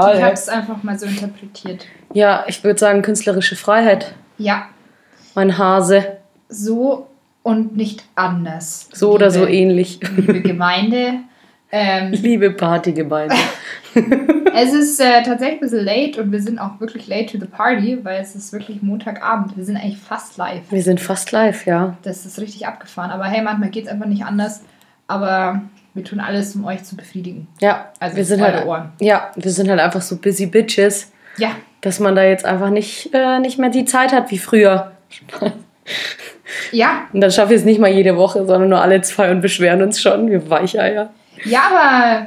egal. ich habe es einfach mal so interpretiert. Ja, ich würde sagen, künstlerische Freiheit. Ja, Mein Hase. so und nicht anders. So oder so liebe- ähnlich. Liebe Gemeinde. Ähm, Liebe Partygemeinde. es ist äh, tatsächlich ein bisschen late und wir sind auch wirklich late to the party, weil es ist wirklich Montagabend. Wir sind eigentlich fast live. Wir sind fast live, ja. Das ist richtig abgefahren. Aber hey, manchmal geht es einfach nicht anders. Aber wir tun alles, um euch zu befriedigen. Ja, Also wir sind halt, Ohren. ja, wir sind halt einfach so busy bitches, Ja, dass man da jetzt einfach nicht, äh, nicht mehr die Zeit hat wie früher. ja, Und dann schaffen wir es nicht mal jede Woche, sondern nur alle zwei und beschweren uns schon. Wir Weicheier. ja, aber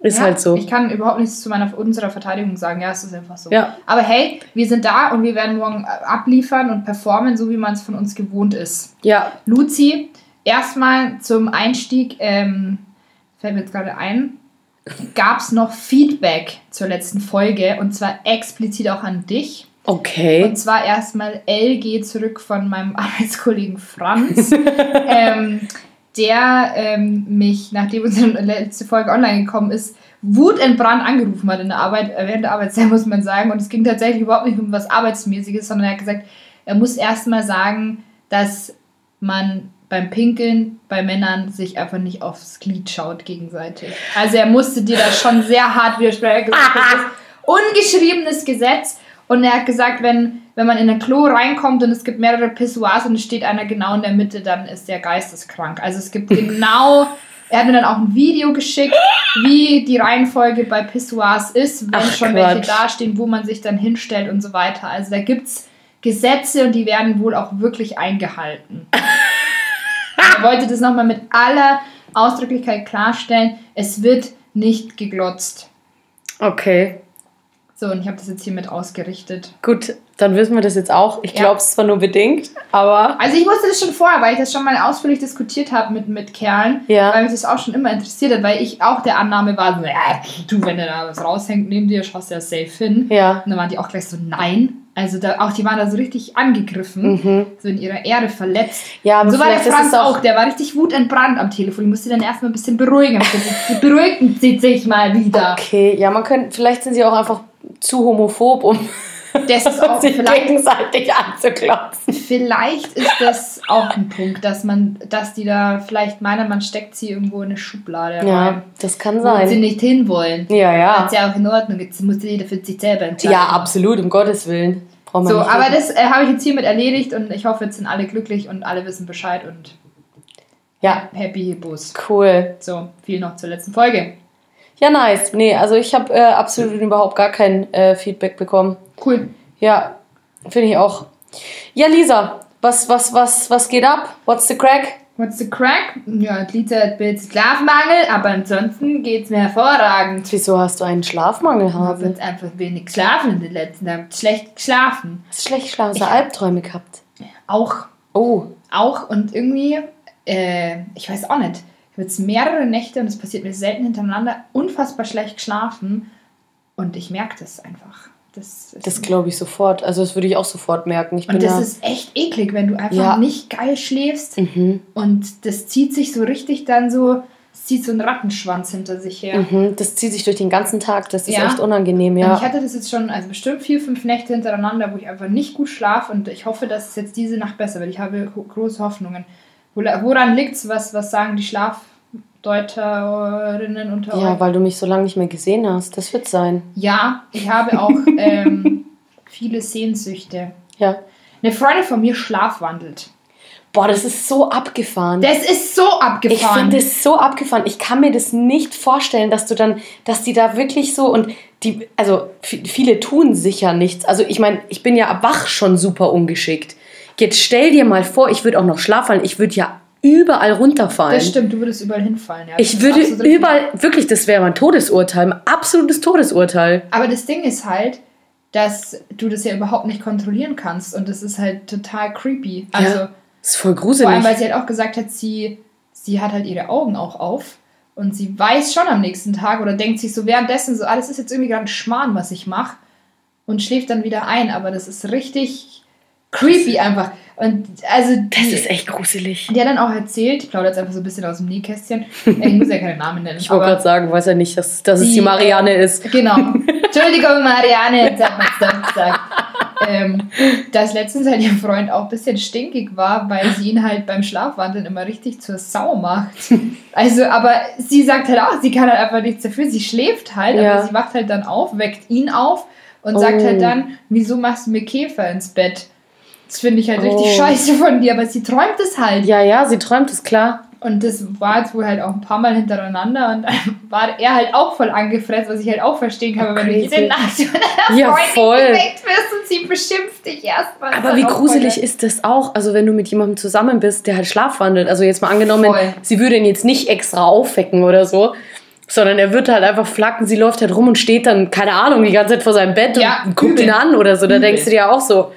Ist ja, halt so. Ich kann überhaupt nichts zu meiner, unserer Verteidigung sagen. Ja, es ist einfach so. Ja. Aber hey, wir sind da und wir werden morgen äh, abliefern und performen, so wie man es von uns gewohnt ist. Ja, Luzi, erstmal zum Einstieg, ähm, fällt mir jetzt gerade ein, gab es noch Feedback zur letzten Folge und zwar explizit auch an dich. okay. Und zwar erstmal LG zurück von meinem Arbeitskollegen Franz, ähm, der ähm, mich, nachdem unsere letzte Folge online gekommen ist, wutentbrannt angerufen hat in der Arbeit, äh, während der Arbeitszeit, muss man sagen. Und es ging tatsächlich überhaupt nicht um was Arbeitsmäßiges, sondern er hat gesagt, er muss erstmal sagen, dass man beim Pinkeln bei Männern sich einfach nicht aufs Glied schaut gegenseitig. Also er musste dir da schon sehr hart widersprechen. Er hat gesagt, das ist ungeschriebenes Gesetz. Und er hat gesagt, wenn, wenn man in ein Klo reinkommt und es gibt mehrere Pissoirs und es steht einer genau in der Mitte, dann ist der geisteskrank. Also es gibt genau, er hat mir dann auch ein Video geschickt, wie die Reihenfolge bei Pissoirs ist, wenn Ach, schon welche Quatsch. dastehen, wo man sich dann hinstellt und so weiter. Also da gibt es Gesetze und die werden wohl auch wirklich eingehalten. Er wollte das nochmal mit aller Ausdrücklichkeit klarstellen. Es wird nicht geglotzt. Okay. So, und ich habe das jetzt hiermit ausgerichtet. Gut, dann wissen wir das jetzt auch. Ich Ja. glaube es zwar nur bedingt, aber Also ich wusste das schon vorher, weil ich das schon mal ausführlich diskutiert habe mit, mit Kerlen, Ja. weil mich das auch schon immer interessiert hat, weil ich auch der Annahme war, so, du, wenn da was raushängt neben dir, schaust du ja safe hin. ja. Und dann waren die auch gleich so, nein. Also da, auch die waren da so richtig angegriffen, Mhm. so in ihrer Ehre verletzt. Ja, aber so war der Franz auch- auch, der war richtig wutentbrannt am Telefon. Ich musste dann erstmal ein bisschen beruhigen. Ich dachte, Beruhigen Sie sich mal wieder. Okay, ja, man könnte, vielleicht sind sie auch einfach zu homophob, um Das ist auch sich vielleicht gegenseitig anzuklotzen. Vielleicht ist das auch ein Punkt, dass man, dass die da vielleicht meinen, man steckt sie irgendwo in eine Schublade rein, Ja, das kann wo sie sein. nicht hinwollen. Ja, ja. Das ist ja auch in Ordnung. Jetzt muss jeder für sich selber entscheiden. Ja, absolut, um Gottes Willen. Braucht man So, nicht aber das äh, habe ich jetzt hiermit erledigt und ich hoffe, jetzt sind alle glücklich und alle wissen Bescheid und Ja, happy Hippos. cool. So, viel noch zur letzten Folge. Ja, nice. Nee, also ich habe äh, absolut überhaupt gar kein äh, Feedback bekommen. Cool. Ja, finde ich auch. Ja, Lisa, was, was, was, was geht ab? What's the crack? What's the crack? Ja, Lisa hat ein bisschen Schlafmangel, aber ansonsten geht's mir hervorragend. Wieso hast du einen Schlafmangel, Ich habe Hase? einfach wenig geschlafen in den letzten Tagen. Schlecht geschlafen. Hast du schlecht geschlafen? Hast du Albträume gehabt? Auch Oh, auch und irgendwie, äh, ich weiß auch nicht, ich habe jetzt mehrere Nächte und es passiert mir selten hintereinander, unfassbar schlecht geschlafen und ich merke das einfach. Das, das glaube ich sofort. Also das würde ich auch sofort merken. Ich bin und das ja, ist echt eklig, wenn du einfach Ja. nicht geil schläfst Mhm, und das zieht sich so richtig dann so, es zieht so einen Rattenschwanz hinter sich her. mhm, das zieht sich durch den ganzen Tag. Das ist Ja. echt unangenehm, Und ja. ich hatte das jetzt schon, also bestimmt vier, fünf Nächte hintereinander, wo ich einfach nicht gut schlafe und ich hoffe, dass es jetzt diese Nacht besser wird. Ich habe große Hoffnungen. Wo- Woran liegt es? Was, was sagen die Schlafdeuterinnen unter Ja, euch? weil du mich so lange nicht mehr gesehen hast. Das wird sein. Ja, ich habe auch ähm, viele Sehnsüchte. Ja. Eine Freundin von mir schlafwandelt. Boah, das ist so abgefahren. Das ist so Ich abgefahren. finde es so abgefahren. Ich kann mir das nicht vorstellen, dass du dann, dass die da wirklich so und die, also viele tun sicher nichts. Also ich meine, ich bin ja wach schon super ungeschickt. Jetzt stell dir mal vor, ich würde auch noch schlafen. Ich würde ja überall runterfallen. das stimmt, du würdest überall hinfallen. Ja, Ich würde überall, wirklich, das wäre mein Todesurteil, ein absolutes Todesurteil. Aber das Ding ist halt, dass du das ja überhaupt nicht kontrollieren kannst und das ist halt total creepy. Also ja, ist voll vor allem, weil gruselig. sie halt auch gesagt hat, sie, sie hat halt ihre Augen auch auf und sie weiß schon am nächsten Tag oder denkt sich so währenddessen so, ah, das ist jetzt irgendwie gerade ein Schmarrn, was ich mache und schläft dann wieder ein. Aber das ist richtig creepy einfach. Und also Das die, ist echt gruselig. die hat dann auch erzählt, ich plaudere jetzt einfach so ein bisschen aus dem Nähkästchen. Äh, Ich muss ja keinen Namen nennen. Ich wollte gerade sagen, weiß ja nicht, dass, dass es Die, die Marianne äh, ist. Genau. Entschuldigung, Marianne, jetzt hat man gesagt. Ähm, dass letztens halt ihr Freund auch ein bisschen stinkig war, weil sie ihn halt beim Schlafwandeln immer richtig zur Sau macht. Also, aber sie sagt halt auch, sie kann halt einfach nichts dafür. Sie schläft halt, Ja. aber sie wacht halt dann auf, weckt ihn auf und sagt Oh. halt dann, wieso machst du mir Käfer ins Bett? Das finde ich halt richtig Oh. scheiße von dir, aber sie träumt es halt. Ja, ja, sie träumt es klar. Und das war jetzt wohl halt auch ein paar Mal hintereinander und dann war er halt auch voll angefressen, was ich halt auch verstehen kann, Oh, wenn du jede Nacht von deiner Ja, Freundin voll. geweckt wirst und sie beschimpft dich erstmal. Aber wie gruselig ist das auch? Also, wenn du mit jemandem zusammen bist, der halt schlafwandelt. Also, jetzt mal angenommen, Voll. sie würde ihn jetzt nicht extra aufwecken oder so, sondern er wird halt einfach flacken, sie läuft halt rum und steht dann, keine Ahnung, die ganze Zeit vor seinem Bett Ja, und guckt übel. ihn an oder so. Da Übel. denkst du dir auch so,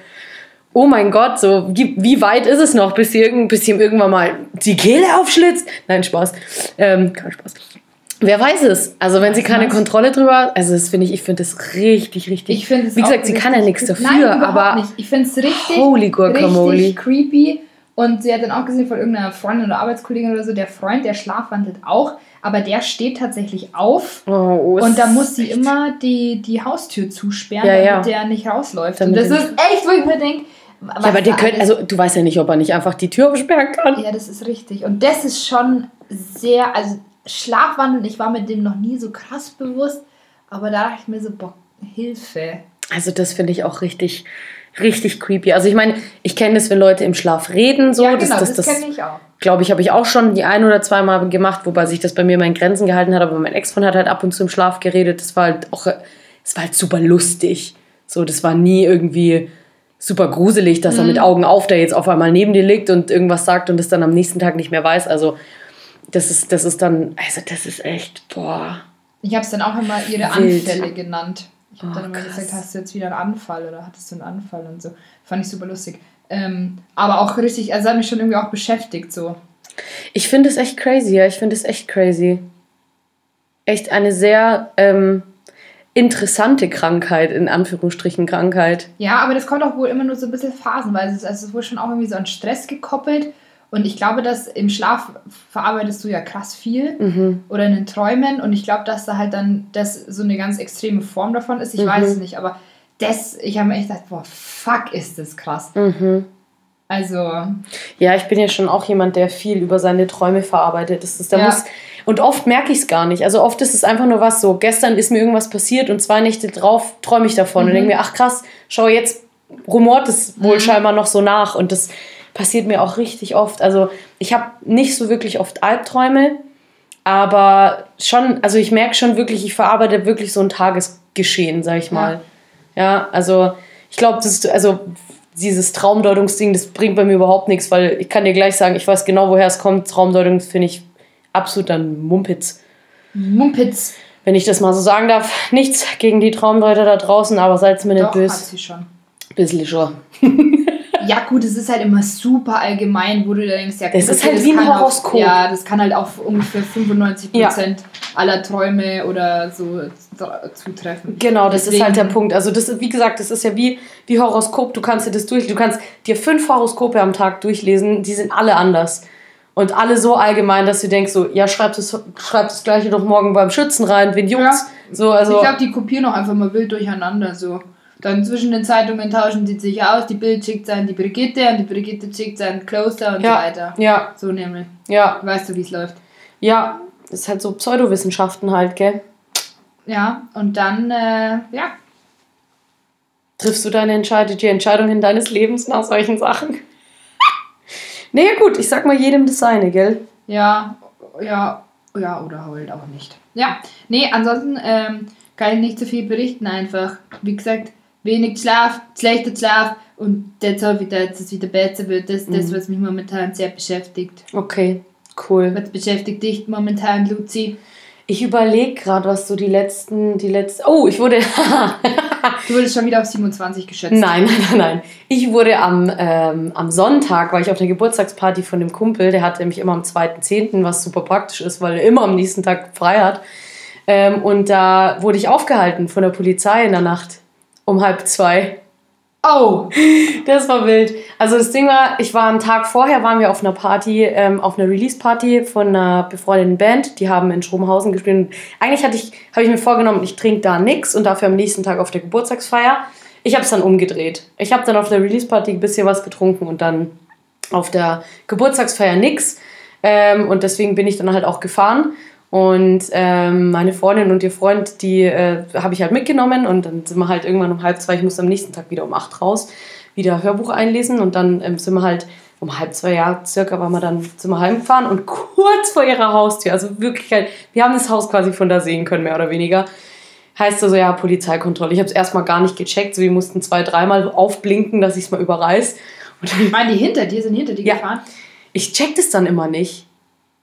oh mein Gott, so, wie, wie weit ist es noch, bis, sie irgend, bis ihm irgendwann mal die Kehle aufschlitzt? Nein, Spaß. Ähm, kein Spaß. Wer weiß es? Also, wenn sie keine Was? Kontrolle drüber, also das finde ich, ich finde das richtig, richtig. Ich finde Wie gesagt, sie kann ja nichts dafür, Nein, aber nicht. Ich finde es richtig, Holy Guacamole. richtig creepy. Und sie hat dann auch gesehen von irgendeiner Freundin oder Arbeitskollegin oder so, der Freund, der schlafwandelt auch, aber der steht tatsächlich auf. Oh, oh, Und da muss sie echt- immer die, die Haustür zusperren, Ja, damit ja. der nicht rausläuft. Damit und das ist echt, wo ich mir denke, Ja, aber der könnte, also du weißt ja nicht, ob er nicht einfach die Tür aufsperren kann. Ja, das ist richtig. Und das ist schon sehr, also Schlafwandeln, ich war mit dem noch nie so krass bewusst, aber da dachte ich mir so, boah, Hilfe. Also das finde ich auch richtig, richtig creepy. Also ich meine, ich kenne das, wenn Leute im Schlaf reden, so. ja, genau, das, das, das, kenne ich auch. glaube ich, habe ich auch schon die ein oder zwei Mal gemacht, wobei sich das bei mir in Grenzen gehalten hat. Aber mein Ex-Freund hat halt ab und zu im Schlaf geredet. Das war halt auch, es war halt super lustig. So, das war nie irgendwie super gruselig, dass er Mhm. mit Augen auf, der jetzt auf einmal neben dir liegt und irgendwas sagt und es dann am nächsten Tag nicht mehr weiß. Also das ist, das ist dann, also das ist echt, boah. Ich habe es dann auch immer ihre Wild. Anfälle genannt. Ich habe Oh, dann immer krass. gesagt, hast du jetzt wieder einen Anfall oder hattest du einen Anfall und so. Fand ich super lustig. Ähm, aber auch richtig, also hat mich schon irgendwie auch beschäftigt so. Ich finde es echt crazy, ja. Ich finde es echt crazy. Echt eine sehr ähm, interessante Krankheit, in Anführungsstrichen Krankheit. Ja, aber das kommt auch wohl immer nur so ein bisschen phasenweise. Also es ist wohl schon auch irgendwie so an Stress gekoppelt. Und ich glaube, dass im Schlaf verarbeitest du ja krass viel Mhm. oder in den Träumen. Und ich glaube, dass da halt dann das so eine ganz extreme Form davon ist. Ich weiß Mhm. es nicht, aber das, ich habe mir echt gedacht, boah, fuck, ist das krass. Mhm. Also, Ja, ich bin ja schon auch jemand, der viel über seine Träume verarbeitet. Das ist, da Ja. muss, und oft merke ich es gar nicht. Also oft ist es einfach nur was so, gestern ist mir irgendwas passiert und zwei Nächte drauf träume ich davon und Mhm. denke mir, ach krass, schau, jetzt rumort es wohl Mhm. scheinbar noch so nach. Und das passiert mir auch richtig oft. Also ich habe nicht so wirklich oft Albträume, aber schon, also ich merke schon wirklich, ich verarbeite wirklich so ein Tagesgeschehen, sag ich mal. Ja, also ich glaube, das ist, also dieses Traumdeutungsding, das bringt bei mir überhaupt nichts, weil ich kann dir gleich sagen, ich weiß genau, woher es kommt. Traumdeutung finde ich absolut ein Mumpitz. Mumpitz. Wenn ich das mal so sagen darf, nichts gegen die Traumdeuter da draußen, aber seid mir nicht Doch, hat böse. sie schon. Bisschen schon. Ja, gut, es ist halt immer super allgemein, wo du dir denkst, ja, Das ist halt wie ein Horoskop. Auf, ja, das kann halt auf ungefähr 95% aller Träume oder so zutreffen. Genau, das ist Deswegen- halt der Punkt. Also das ist, wie gesagt, das ist ja wie, wie Horoskop. Du kannst dir das durch, du kannst dir fünf Horoskope am Tag durchlesen, die sind alle anders. Und alle so allgemein, dass du denkst so, ja, schreib das, schreib das gleiche doch morgen beim Schützen rein, wen juckt's? So, also, ich glaube, die kopieren auch einfach mal wild durcheinander so. Dann zwischen den Zeitungen tauschen die sich aus, die Bild schickt sein die Brigitte und die Brigitte schickt sein Kloster und Ja. so weiter. ja, So nämlich. ja, Weißt du, wie es läuft. ja, das ist halt so Pseudowissenschaften halt, gell? Ja, und dann, äh, ja, Triffst du deine Entscheidung, die Entscheidungen deines Lebens nach solchen Sachen? Naja, gut, ich sag mal jedem das seine, gell? Ja, ja, ja, oder halt auch nicht. Ja, nee, ansonsten ähm, kann ich nicht so viel berichten einfach. Wie gesagt, wenig Schlaf, schlechter Schlaf und das soll wieder, dass es wieder besser wird. Das ist das, Mhm. was mich momentan sehr beschäftigt. Okay, cool. Was beschäftigt dich momentan, Luzi? Ich überlege gerade, was so die letzten, die letzten. Oh, ich wurde. Du wurdest schon wieder auf 27 geschätzt. Nein, nein, nein. Ich wurde am, ähm, am Sonntag, war ich auf der Geburtstagsparty von dem Kumpel, der hatte nämlich immer am 2.10., was super praktisch ist, weil er immer am nächsten Tag frei hat. Ähm, und da wurde ich aufgehalten von der Polizei in der Nacht um halb zwei. Oh! Das war wild. Also das Ding war, ich war am Tag vorher, waren wir auf einer Party, ähm, auf einer Release-Party von einer befreundeten Band. Die haben in Stromhausen gespielt. Und eigentlich hatte ich, habe ich mir vorgenommen, ich trinke da nichts und dafür am nächsten Tag auf der Geburtstagsfeier. Ich habe es dann umgedreht. Ich habe dann auf der Release-Party ein bisschen was getrunken und dann auf der Geburtstagsfeier nix. Ähm, und deswegen bin ich dann halt auch gefahren. Und ähm, meine Freundin und ihr Freund, die äh, habe ich halt mitgenommen und dann sind wir halt irgendwann um halb zwei, ich musste am nächsten Tag wieder um acht raus, wieder Hörbuch einlesen und dann ähm, sind wir halt um halb zwei Jahre circa waren wir dann sind wir heimgefahren und kurz vor ihrer Haustür, also wirklich halt, wir haben das Haus quasi von da sehen können, mehr oder weniger, heißt also ja Polizeikontrolle. Ich habe es erstmal gar nicht gecheckt, so wir mussten zwei, dreimal aufblinken, dass ich es mal überreiß. Und dann, Waren die hinter dir, sind hinter dir Ja. gefahren? ich check das dann immer nicht.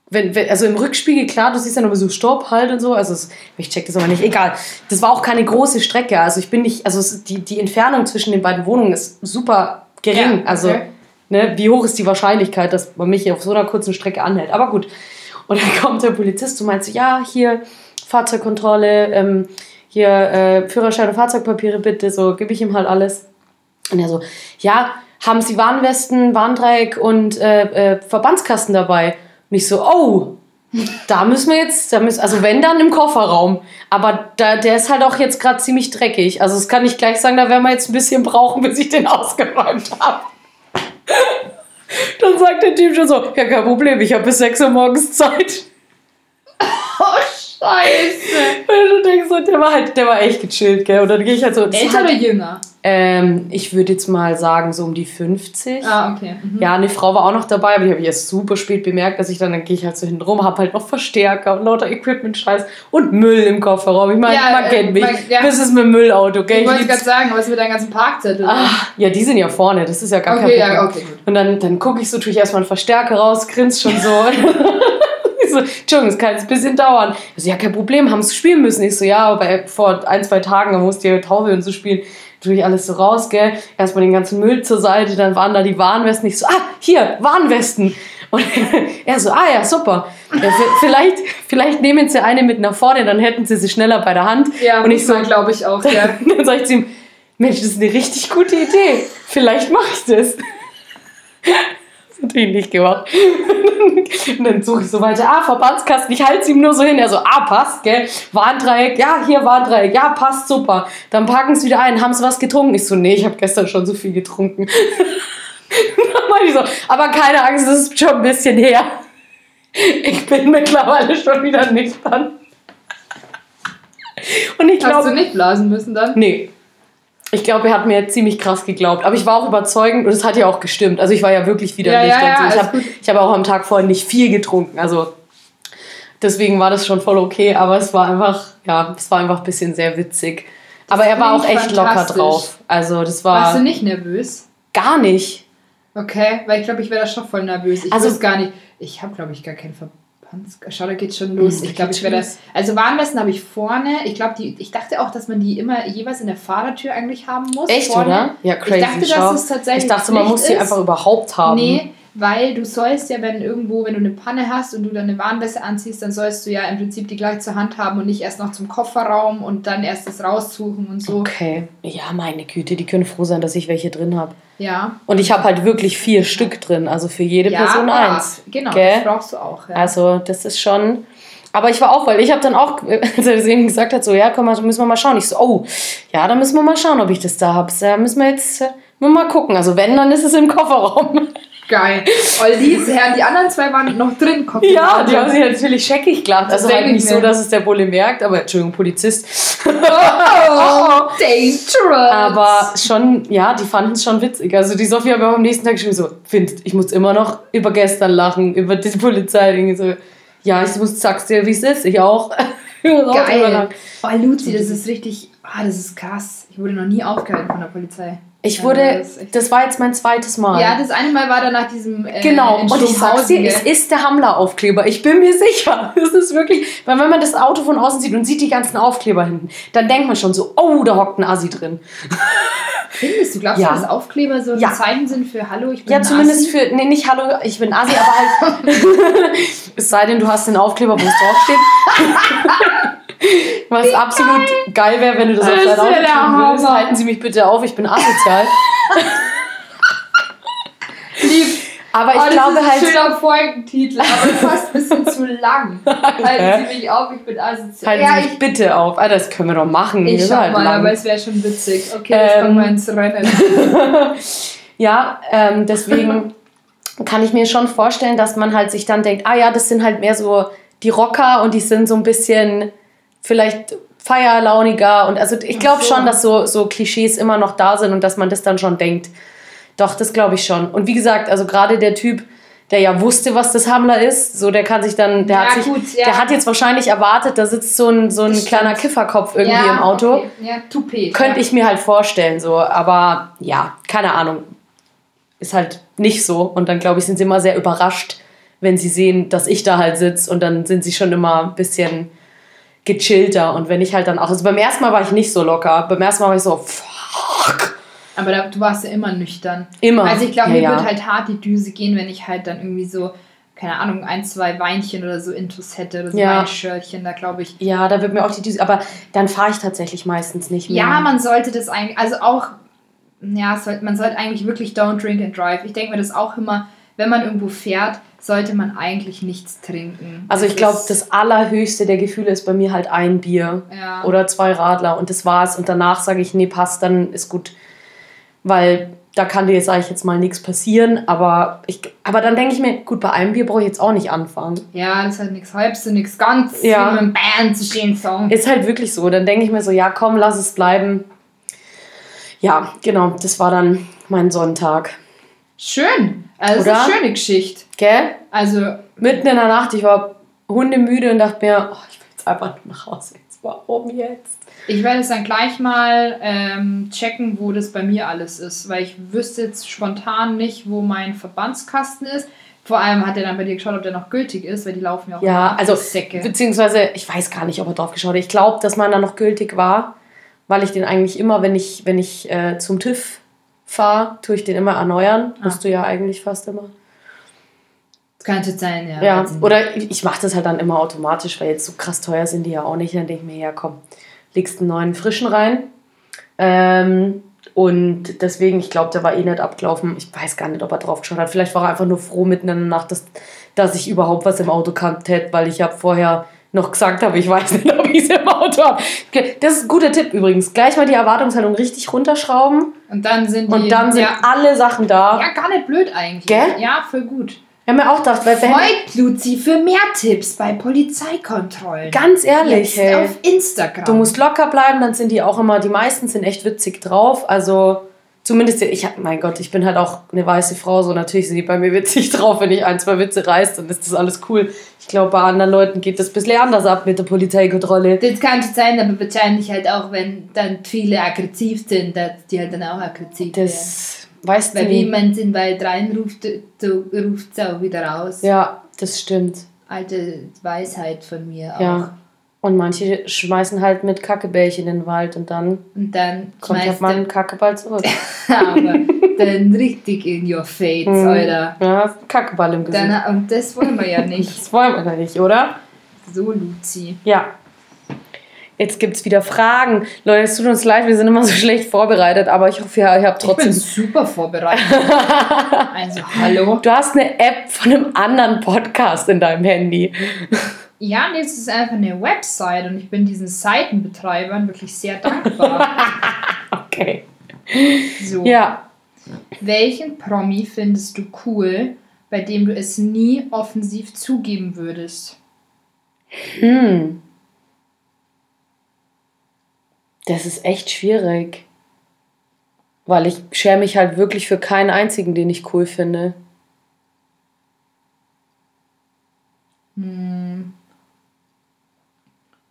Wenn, wenn, also im Rückspiegel, klar, du siehst dann immer so Stopp halt und so. Also es, ich check das aber nicht. Egal. Das war auch keine große Strecke. Also ich bin nicht, also es, die, die Entfernung zwischen den beiden Wohnungen ist super gering. Ja, Also, okay. ne, wie hoch ist die Wahrscheinlichkeit, dass man mich hier auf so einer kurzen Strecke anhält? Aber gut. Und dann kommt der Polizist und meint so, ja, hier Fahrzeugkontrolle, ähm, hier äh, Führerschein und Fahrzeugpapiere bitte, so gebe ich ihm halt alles. Und er so, ja, haben Sie Warnwesten, Warndreieck und äh, äh, Verbandskasten dabei? Und ich so, oh, da müssen wir jetzt, da müssen, also wenn dann im Kofferraum. Aber da, der ist halt auch jetzt gerade ziemlich dreckig. Also das kann ich gleich sagen, da werden wir jetzt ein bisschen brauchen, bis ich den ausgeräumt habe. Dann sagt der Typ schon so, ja kein Problem, ich habe bis 6 Uhr morgens Zeit. Oh, Scheiße! Und du denkst so, der war halt, der war echt gechillt, gell? Und dann gehe ich halt so. ist Älter halt, oder jünger? ähm, ich würde jetzt mal sagen, so um die 50. Ah, okay. Mhm. Ja, eine Frau war auch noch dabei, aber die habe ich erst super spät bemerkt, dass ich dann, dann gehe ich halt so hinten rum, habe halt noch Verstärker und lauter Equipment-Scheiß und Müll im Kofferraum. Ich meine, Ja, man äh, kennt mich. man- ja. Das ist mit Müllauto, gell? Ich wollte gerade sagen, was mit deinen ganzen Parkzetteln? Ah, ja, die sind ja vorne, das ist ja gar okay, kein Problem. ja, okay, gut. Und dann, dann gucke ich so, tue ich erstmal einen Verstärker raus, grinst schon so. ich so, Entschuldigung, es kann jetzt ein bisschen dauern. Ich so, ja, kein Problem, haben es spielen müssen. Ich so, ja, aber vor ein, zwei Tagen, musste ich Taube und so spielen. Tue ich alles so raus, gell? Erstmal den ganzen Müll zur Seite, dann waren da die Warnwesten. Ich so, ah, hier, Warnwesten. Und er so, ah ja, super. Ja, vielleicht, vielleicht nehmen sie eine mit nach vorne, dann hätten sie sie schneller bei der Hand. Ja, und ich so, glaube ich auch, ja. dann sag ich zu ihm, Mensch, das ist eine richtig gute Idee. Vielleicht mache ich das. Das hat ihn nicht gemacht. Und dann suche ich so weiter, ah, Verbandskasten, ich halte es ihm nur so hin. Er so, ah, passt, gell? Warndreieck, ja, hier Warndreieck, ja, passt, super. Dann packen sie wieder ein, haben sie was getrunken? Ich so, nee, ich habe gestern schon so viel getrunken. Dann meinte ich so, aber keine Angst, das ist schon ein bisschen her. Ich bin mittlerweile schon wieder nüchtern. Und ich Hast glaube, du nicht blasen müssen dann? Nee. Ich glaube, er hat mir ziemlich krass geglaubt. Aber ich war auch überzeugend und es hat ja auch gestimmt. Also ich war ja wirklich wieder Ja, ja, nüchtern. ja, so. ich habe hab auch am Tag vorher nicht viel getrunken. Also deswegen war das schon voll okay. Aber es war einfach, ja, es war einfach ein bisschen sehr witzig. aber er war auch echt locker drauf. Also das war Warst du nicht nervös? gar nicht. Okay, weil ich glaube, ich wäre da schon voll nervös. Ich Also- also gar nicht. Ich habe, glaube ich, gar keinen Verband. Schau, da geht's schon los. Mhm, Ich glaube, ich schon das. Also Warnwesten habe ich vorne. Ich glaube, die. Ich dachte auch, dass man die immer jeweils in der Fahrertür eigentlich haben muss. Echt, vorne. oder? Ja, crazy. Ich dachte, schau. dass es tatsächlich. ich dachte, man muss sie einfach überhaupt haben. Nee, weil du sollst ja, wenn irgendwo, wenn du eine Panne hast und du dann eine Warnweste anziehst, dann sollst du ja im Prinzip die gleich zur Hand haben und nicht erst noch zum Kofferraum und dann erst das raussuchen und so. Okay. Ja, meine Güte, die können froh sein, dass ich welche drin habe. Ja. Und ich habe halt wirklich vier Stück drin, also für jede ja, Person aber- eins. Genau, Gell? das brauchst du auch. Ja. Also das ist schon. Aber ich war auch, weil ich habe dann auch, als er das eben gesagt hat, so ja, komm mal, müssen wir mal schauen. Ich so, oh, ja, dann müssen wir mal schauen, ob ich das da habe. Da müssen wir jetzt äh, müssen wir mal gucken. Also wenn, dann ist es im Kofferraum. Geil. Oldies, Herren, die anderen zwei waren noch drin. Kommt Ja, die haben sich natürlich scheckig gelacht. Das Also halt ich nicht so, dass es der Bulle merkt, aber Entschuldigung, Polizist. Oh, dangerous. Aber schon, ja, die fanden es schon witzig. Also die Sophie hat mir auch am nächsten Tag geschrieben, so, Find, ich muss immer noch über gestern lachen, über die Polizei. So, ja, ich muss, sag's dir, wie es ist. Ich auch. Ich auch Geil. lachen. Oh, Luzi, das ist richtig. Ah, das ist krass. Ich wurde noch nie aufgehalten von der Polizei. Ich Ja, wurde, das war jetzt mein zweites Mal. Ja, das eine Mal war dann nach diesem. Äh, Genau, und ich sag's dir, es ist der Hamler-Aufkleber. Ich bin mir sicher. Es ist wirklich, weil wenn man das Auto von außen sieht und sieht die ganzen Aufkleber hinten, dann denkt man schon so, oh, da hockt ein Assi drin. Findest du, glaubst Ja. du, dass Aufkleber so Ja. ein Zeichen sind für Hallo, ich bin Ja, zumindest Assi? für, nee, nicht Hallo, ich bin Assi, aber halt, es sei denn, du hast einen Aufkleber, wo es draufsteht. Was absolut geil wäre, wenn du das auf Das dein Auto tun würdest. Halten Sie mich bitte auf, ich bin asozial. Lieb. Aber ich oh, das glaube ist ein halt. schöner Folgentitel, aber fast ein bisschen zu lang. Halten Sie mich auf, ich bin asozial. Halten ja, Sie mich ich, bitte auf. Ah, das können wir doch machen. ich schau halt mal, lang. aber es wäre schon witzig. Okay, jetzt Ähm. kommen wir ins Rennen. Ja, ähm, deswegen kann ich mir schon vorstellen, dass man halt sich dann denkt, ah ja, das sind halt mehr so die Rocker und die sind so ein bisschen vielleicht feierlauniger und also ich glaube so. schon, dass so, so Klischees immer noch da sind und dass man das dann schon denkt. Doch, das glaube ich schon. Und wie gesagt, also gerade der Typ, der ja wusste, was das Hamler ist, so der kann sich dann, der Ja, hat sich, gut, ja. der hat jetzt wahrscheinlich erwartet, da sitzt so ein, so ein Das kleiner stimmt. Kifferkopf irgendwie ja, im Auto. Okay. Ja, Toupet. Könnte ich mir halt vorstellen, so, aber ja, keine Ahnung. Ist halt nicht so. Und dann, glaube ich, sind sie immer sehr überrascht, wenn sie sehen, dass ich da halt sitze und dann sind sie schon immer ein bisschen gechillter. Und wenn ich halt dann auch, also beim ersten Mal war ich nicht so locker. Beim ersten Mal war ich so, fuck. Aber da, du warst ja immer nüchtern. Immer. Also ich glaube, Ja, mir ja. wird halt hart die Düse gehen, wenn ich halt dann irgendwie so, keine Ahnung, ein, zwei Weinchen oder so Intus hätte oder so Ja. Weinschörchen, da glaube ich. Ja, da wird mir auch die Düse, aber dann fahre ich tatsächlich meistens nicht mehr. Ja, man sollte das eigentlich, also auch, ja, man sollte eigentlich wirklich don't drink and drive. Ich denke mir das auch immer, wenn man irgendwo fährt, sollte man eigentlich nichts trinken. Also ich glaube, das allerhöchste der Gefühle ist bei mir halt ein Bier Ja. oder zwei Radler und das war's. Und danach sage ich, nee, passt, dann ist gut. Weil da kann dir jetzt, sage ich jetzt mal, nichts passieren. Aber, ich, aber dann denke ich mir, gut, bei einem Bier brauche ich jetzt auch nicht anfangen. Ja, das ist halt nichts halbs und nichts ganz, Ja. mit einem Band zu stehen Song. Ist halt wirklich so. Dann denke ich mir so, ja, komm, lass es bleiben. Ja, genau, das war dann mein Sonntag. Schön. Also das ist Oder? eine schöne Geschichte. Gell? Also, Mitten in der Nacht, ich war hundemüde und dachte mir, oh, ich will jetzt einfach nur nach Hause. Jetzt, warum jetzt? ich werde es dann gleich mal ähm, checken, wo das bei mir alles ist, weil ich wüsste jetzt spontan nicht, wo mein Verbandskasten ist. Vor allem hat er dann bei dir geschaut, ob der noch gültig ist, weil die laufen ja auch Ja, also Säcke. beziehungsweise ich weiß gar nicht, ob er drauf geschaut hat. Ich glaube, dass man da noch gültig war, weil ich den eigentlich immer, wenn ich, wenn ich äh, zum TÜV fahre, tue ich den immer erneuern. Ah. Musst du ja eigentlich fast immer. Könnte sein, ja. Ja, nicht. oder ich, mache das halt dann immer automatisch, weil jetzt so krass teuer sind die ja auch nicht. Dann denke ich mir, ja komm, legst einen neuen frischen rein. Ähm, und deswegen, ich glaube, der war eh nicht abgelaufen. Ich weiß gar nicht, ob er drauf geschaut hat. Vielleicht war er einfach nur froh mitten in der Nacht, dass, dass ich überhaupt was im Auto gehabt hätte, weil ich ja vorher noch gesagt habe, ich weiß nicht, ob ich es im Auto habe. Das ist ein guter Tipp übrigens. Gleich mal die Erwartungshaltung richtig runterschrauben Und dann sind die. und dann sind ja, alle Sachen da. ja, gar nicht blöd eigentlich. Gell? Ja, voll gut. Ich habe mir auch gedacht, weil Folgt Luzi für mehr Tipps bei Polizeikontrollen. ganz ehrlich, Jetzt hey. auf Instagram. Du musst locker bleiben, dann sind die auch immer, die meisten sind echt witzig drauf. Also zumindest, ich hab, mein Gott, ich bin halt auch eine weiße Frau, so natürlich sind die bei mir witzig drauf. Wenn ich ein, zwei Witze reiß, dann ist das alles cool. Ich glaube, bei anderen Leuten geht das ein bisschen anders ab mit der Polizeikontrolle. Das kann schon sein, aber wahrscheinlich halt auch, wenn dann viele aggressiv sind, dass die halt dann auch aggressiv werden. Das weißt du Weil man es in den Wald reinruft, so ruft es auch wieder raus. Ja, das stimmt. Alte Weisheit von mir auch. Ja. Und manche schmeißen halt mit Kackebällchen in den Wald und dann Und dann kommt halt mal ein Kackeball zurück. er aber dann richtig in your face, Mhm. Alter. Ja, Kackeball im Gesicht. Dann, und das wollen wir ja nicht. das wollen wir doch nicht, oder? So, Luzi. Ja. Jetzt gibt es wieder Fragen. Leute, es tut uns leid, wir sind immer so schlecht vorbereitet, aber ich hoffe, ihr habt Ich bin trotzdem. super vorbereitet. also, hallo. Du hast eine App von einem anderen Podcast in deinem Handy. Ja, nee, es ist einfach eine Website und ich bin diesen Seitenbetreibern wirklich sehr dankbar. Okay. So. Ja. Welchen Promi findest du cool, bei dem du es nie offensiv zugeben würdest? Hm. Das ist echt schwierig. Weil ich schäme mich halt wirklich für keinen einzigen, den ich cool finde. Hm.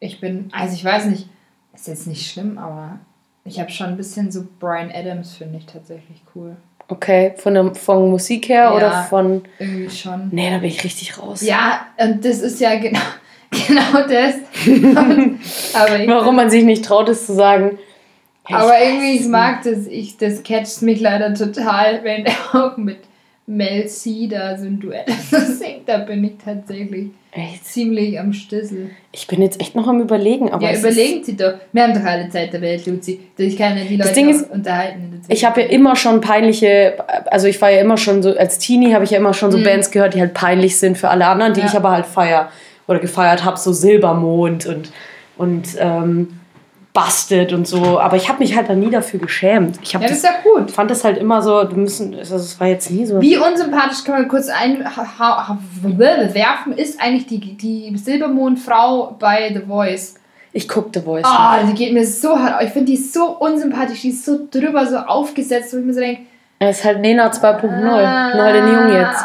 Ich bin, also ich weiß nicht, ist jetzt nicht schlimm, aber ich habe schon ein bisschen so Brian Adams, finde ich tatsächlich cool. Okay, von, der, von Musik her Ja. oder von. Irgendwie schon. Nee, da bin ich richtig raus. Ja, und das ist ja genau, genau das. aber ich, Warum man sich nicht traut, es zu sagen. Ja, aber irgendwie, ich es mag das, ich, das catcht mich leider total, wenn auch mit Mel C da so ein Duett singt, da bin ich tatsächlich Echt? ziemlich am Stissel. Ich bin jetzt echt noch am überlegen, aber ja, überlegen Sie doch. Wir haben doch alle Zeit der Welt, Luzi. Ich kann ja die Leute Ding ist, unterhalten. ich habe ja immer schon peinliche, also ich war ja immer schon so, als Teenie habe ich ja immer schon so Mhm. Bands gehört, die halt peinlich sind für alle anderen, die Ja. ich aber halt feier oder gefeiert habe, so Silbermond und, und ähm, Busted und so. Aber ich habe mich halt dann nie dafür geschämt. Ich Ja, das das, ist ja gut. fand das halt immer so, du müssen, es war jetzt nie so. Wie unsympathisch kann man kurz ein ha- ha- werfen, ist eigentlich die, die Silbermondfrau bei The Voice? Ich guck The Voice. Ah, die geht mir so hart. Ich finde die so unsympathisch, die ist so drüber, so aufgesetzt, wo ich mir so denke, Er ist halt Nena 2.0. Ah. Neu den Jung jetzt.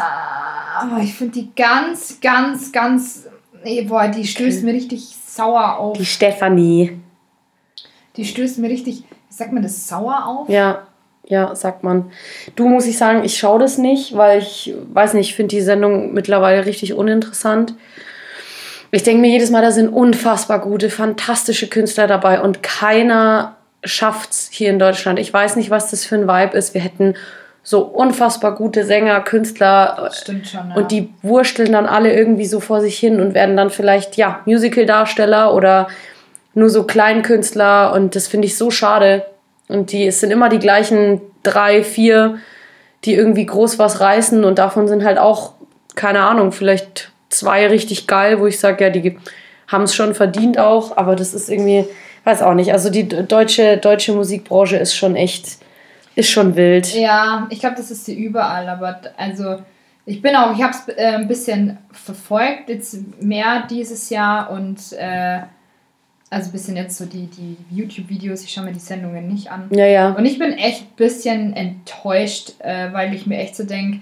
Aber ich finde die ganz, ganz, ganz. Nee, boah, die stößt mir richtig sauer auf. Die Stefanie. Die stößt mir richtig, wie sagt man das, sauer auf? Ja, ja, sagt man. Du muss ich sagen, ich schaue das nicht, weil ich weiß nicht, ich finde die Sendung mittlerweile richtig uninteressant. Ich denke mir jedes Mal, da sind unfassbar gute, fantastische Künstler dabei und keiner schafft's hier in Deutschland. Ich weiß nicht, was das für ein Vibe ist. Wir hätten so unfassbar gute Sänger, Künstler Stimmt schon, ja. und die wursteln dann alle irgendwie so vor sich hin und werden dann vielleicht, ja, Musical-Darsteller oder nur so Kleinkünstler und das finde ich so schade. Und die, es sind immer die gleichen drei, vier, die irgendwie groß was reißen und davon sind halt auch, keine Ahnung, vielleicht zwei richtig geil, wo ich sage, ja, die haben es schon verdient auch, aber das ist irgendwie, weiß auch nicht. Also die deutsche, deutsche Musikbranche ist schon echt, ist schon wild. Ja, ich glaube, das ist sie überall, aber also ich bin auch, ich habe es äh, ein bisschen verfolgt, jetzt mehr dieses Jahr und äh, also ein bisschen jetzt so die, die YouTube-Videos, ich schaue mir die Sendungen nicht an. Ja, ja. Und ich bin echt ein bisschen enttäuscht, äh, weil ich mir echt so denke,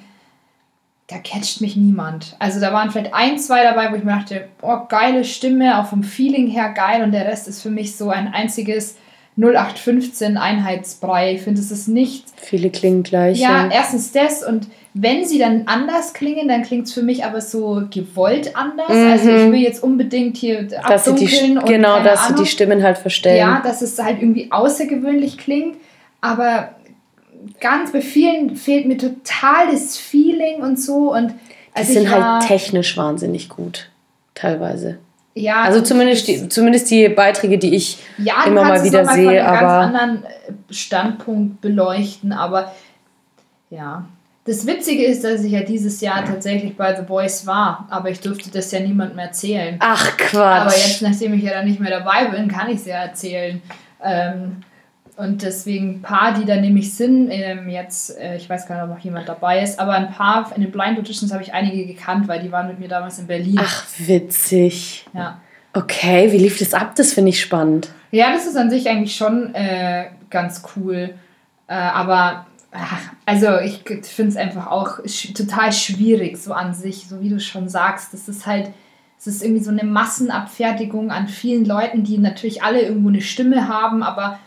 da catcht mich niemand. Also da waren vielleicht ein, zwei dabei, wo ich mir dachte, oh, geile Stimme, auch vom Feeling her geil und der Rest ist für mich so ein einziges 0815 Einheitsbrei. Ich finde, es ist nicht Viele klingen gleich. ja, erstens das und wenn sie dann anders klingen, dann klingt es für mich aber so gewollt anders. Also ich will jetzt unbedingt hier Mhm. dass sie die, abdunkeln und genau, dass sie Ahnung. die Stimmen halt verstellen. Ja, dass es halt irgendwie außergewöhnlich klingt, aber ganz bei vielen fehlt mir total das Feeling und so und die also sind war, halt technisch wahnsinnig gut, teilweise. ja, Also zumindest die, zumindest die Beiträge, die ich ja, immer mal wieder sehe, von einem aber ganz anderen äh, Standpunkt beleuchten, aber ja. Das Witzige ist, dass ich ja dieses Jahr tatsächlich bei The Voice war, aber ich durfte das ja niemandem erzählen. ach Quatsch. Aber jetzt, nachdem ich ja dann nicht mehr dabei bin, kann ich es ja erzählen. Ähm, und deswegen ein paar, die da nämlich sind, ähm, jetzt, äh, ich weiß gar nicht, ob noch jemand dabei ist, aber ein paar in den Blind Auditions habe ich einige gekannt, weil die waren mit mir damals in Berlin. ach witzig. Ja. Okay, wie lief das ab? Das finde ich spannend. ja, das ist an sich eigentlich schon äh, ganz cool. Äh, aber ach, also ich finde es einfach auch sch total schwierig, so an sich, so wie du schon sagst. Das ist halt, es ist irgendwie so eine Massenabfertigung an vielen Leuten, die natürlich alle irgendwo eine Stimme haben, aber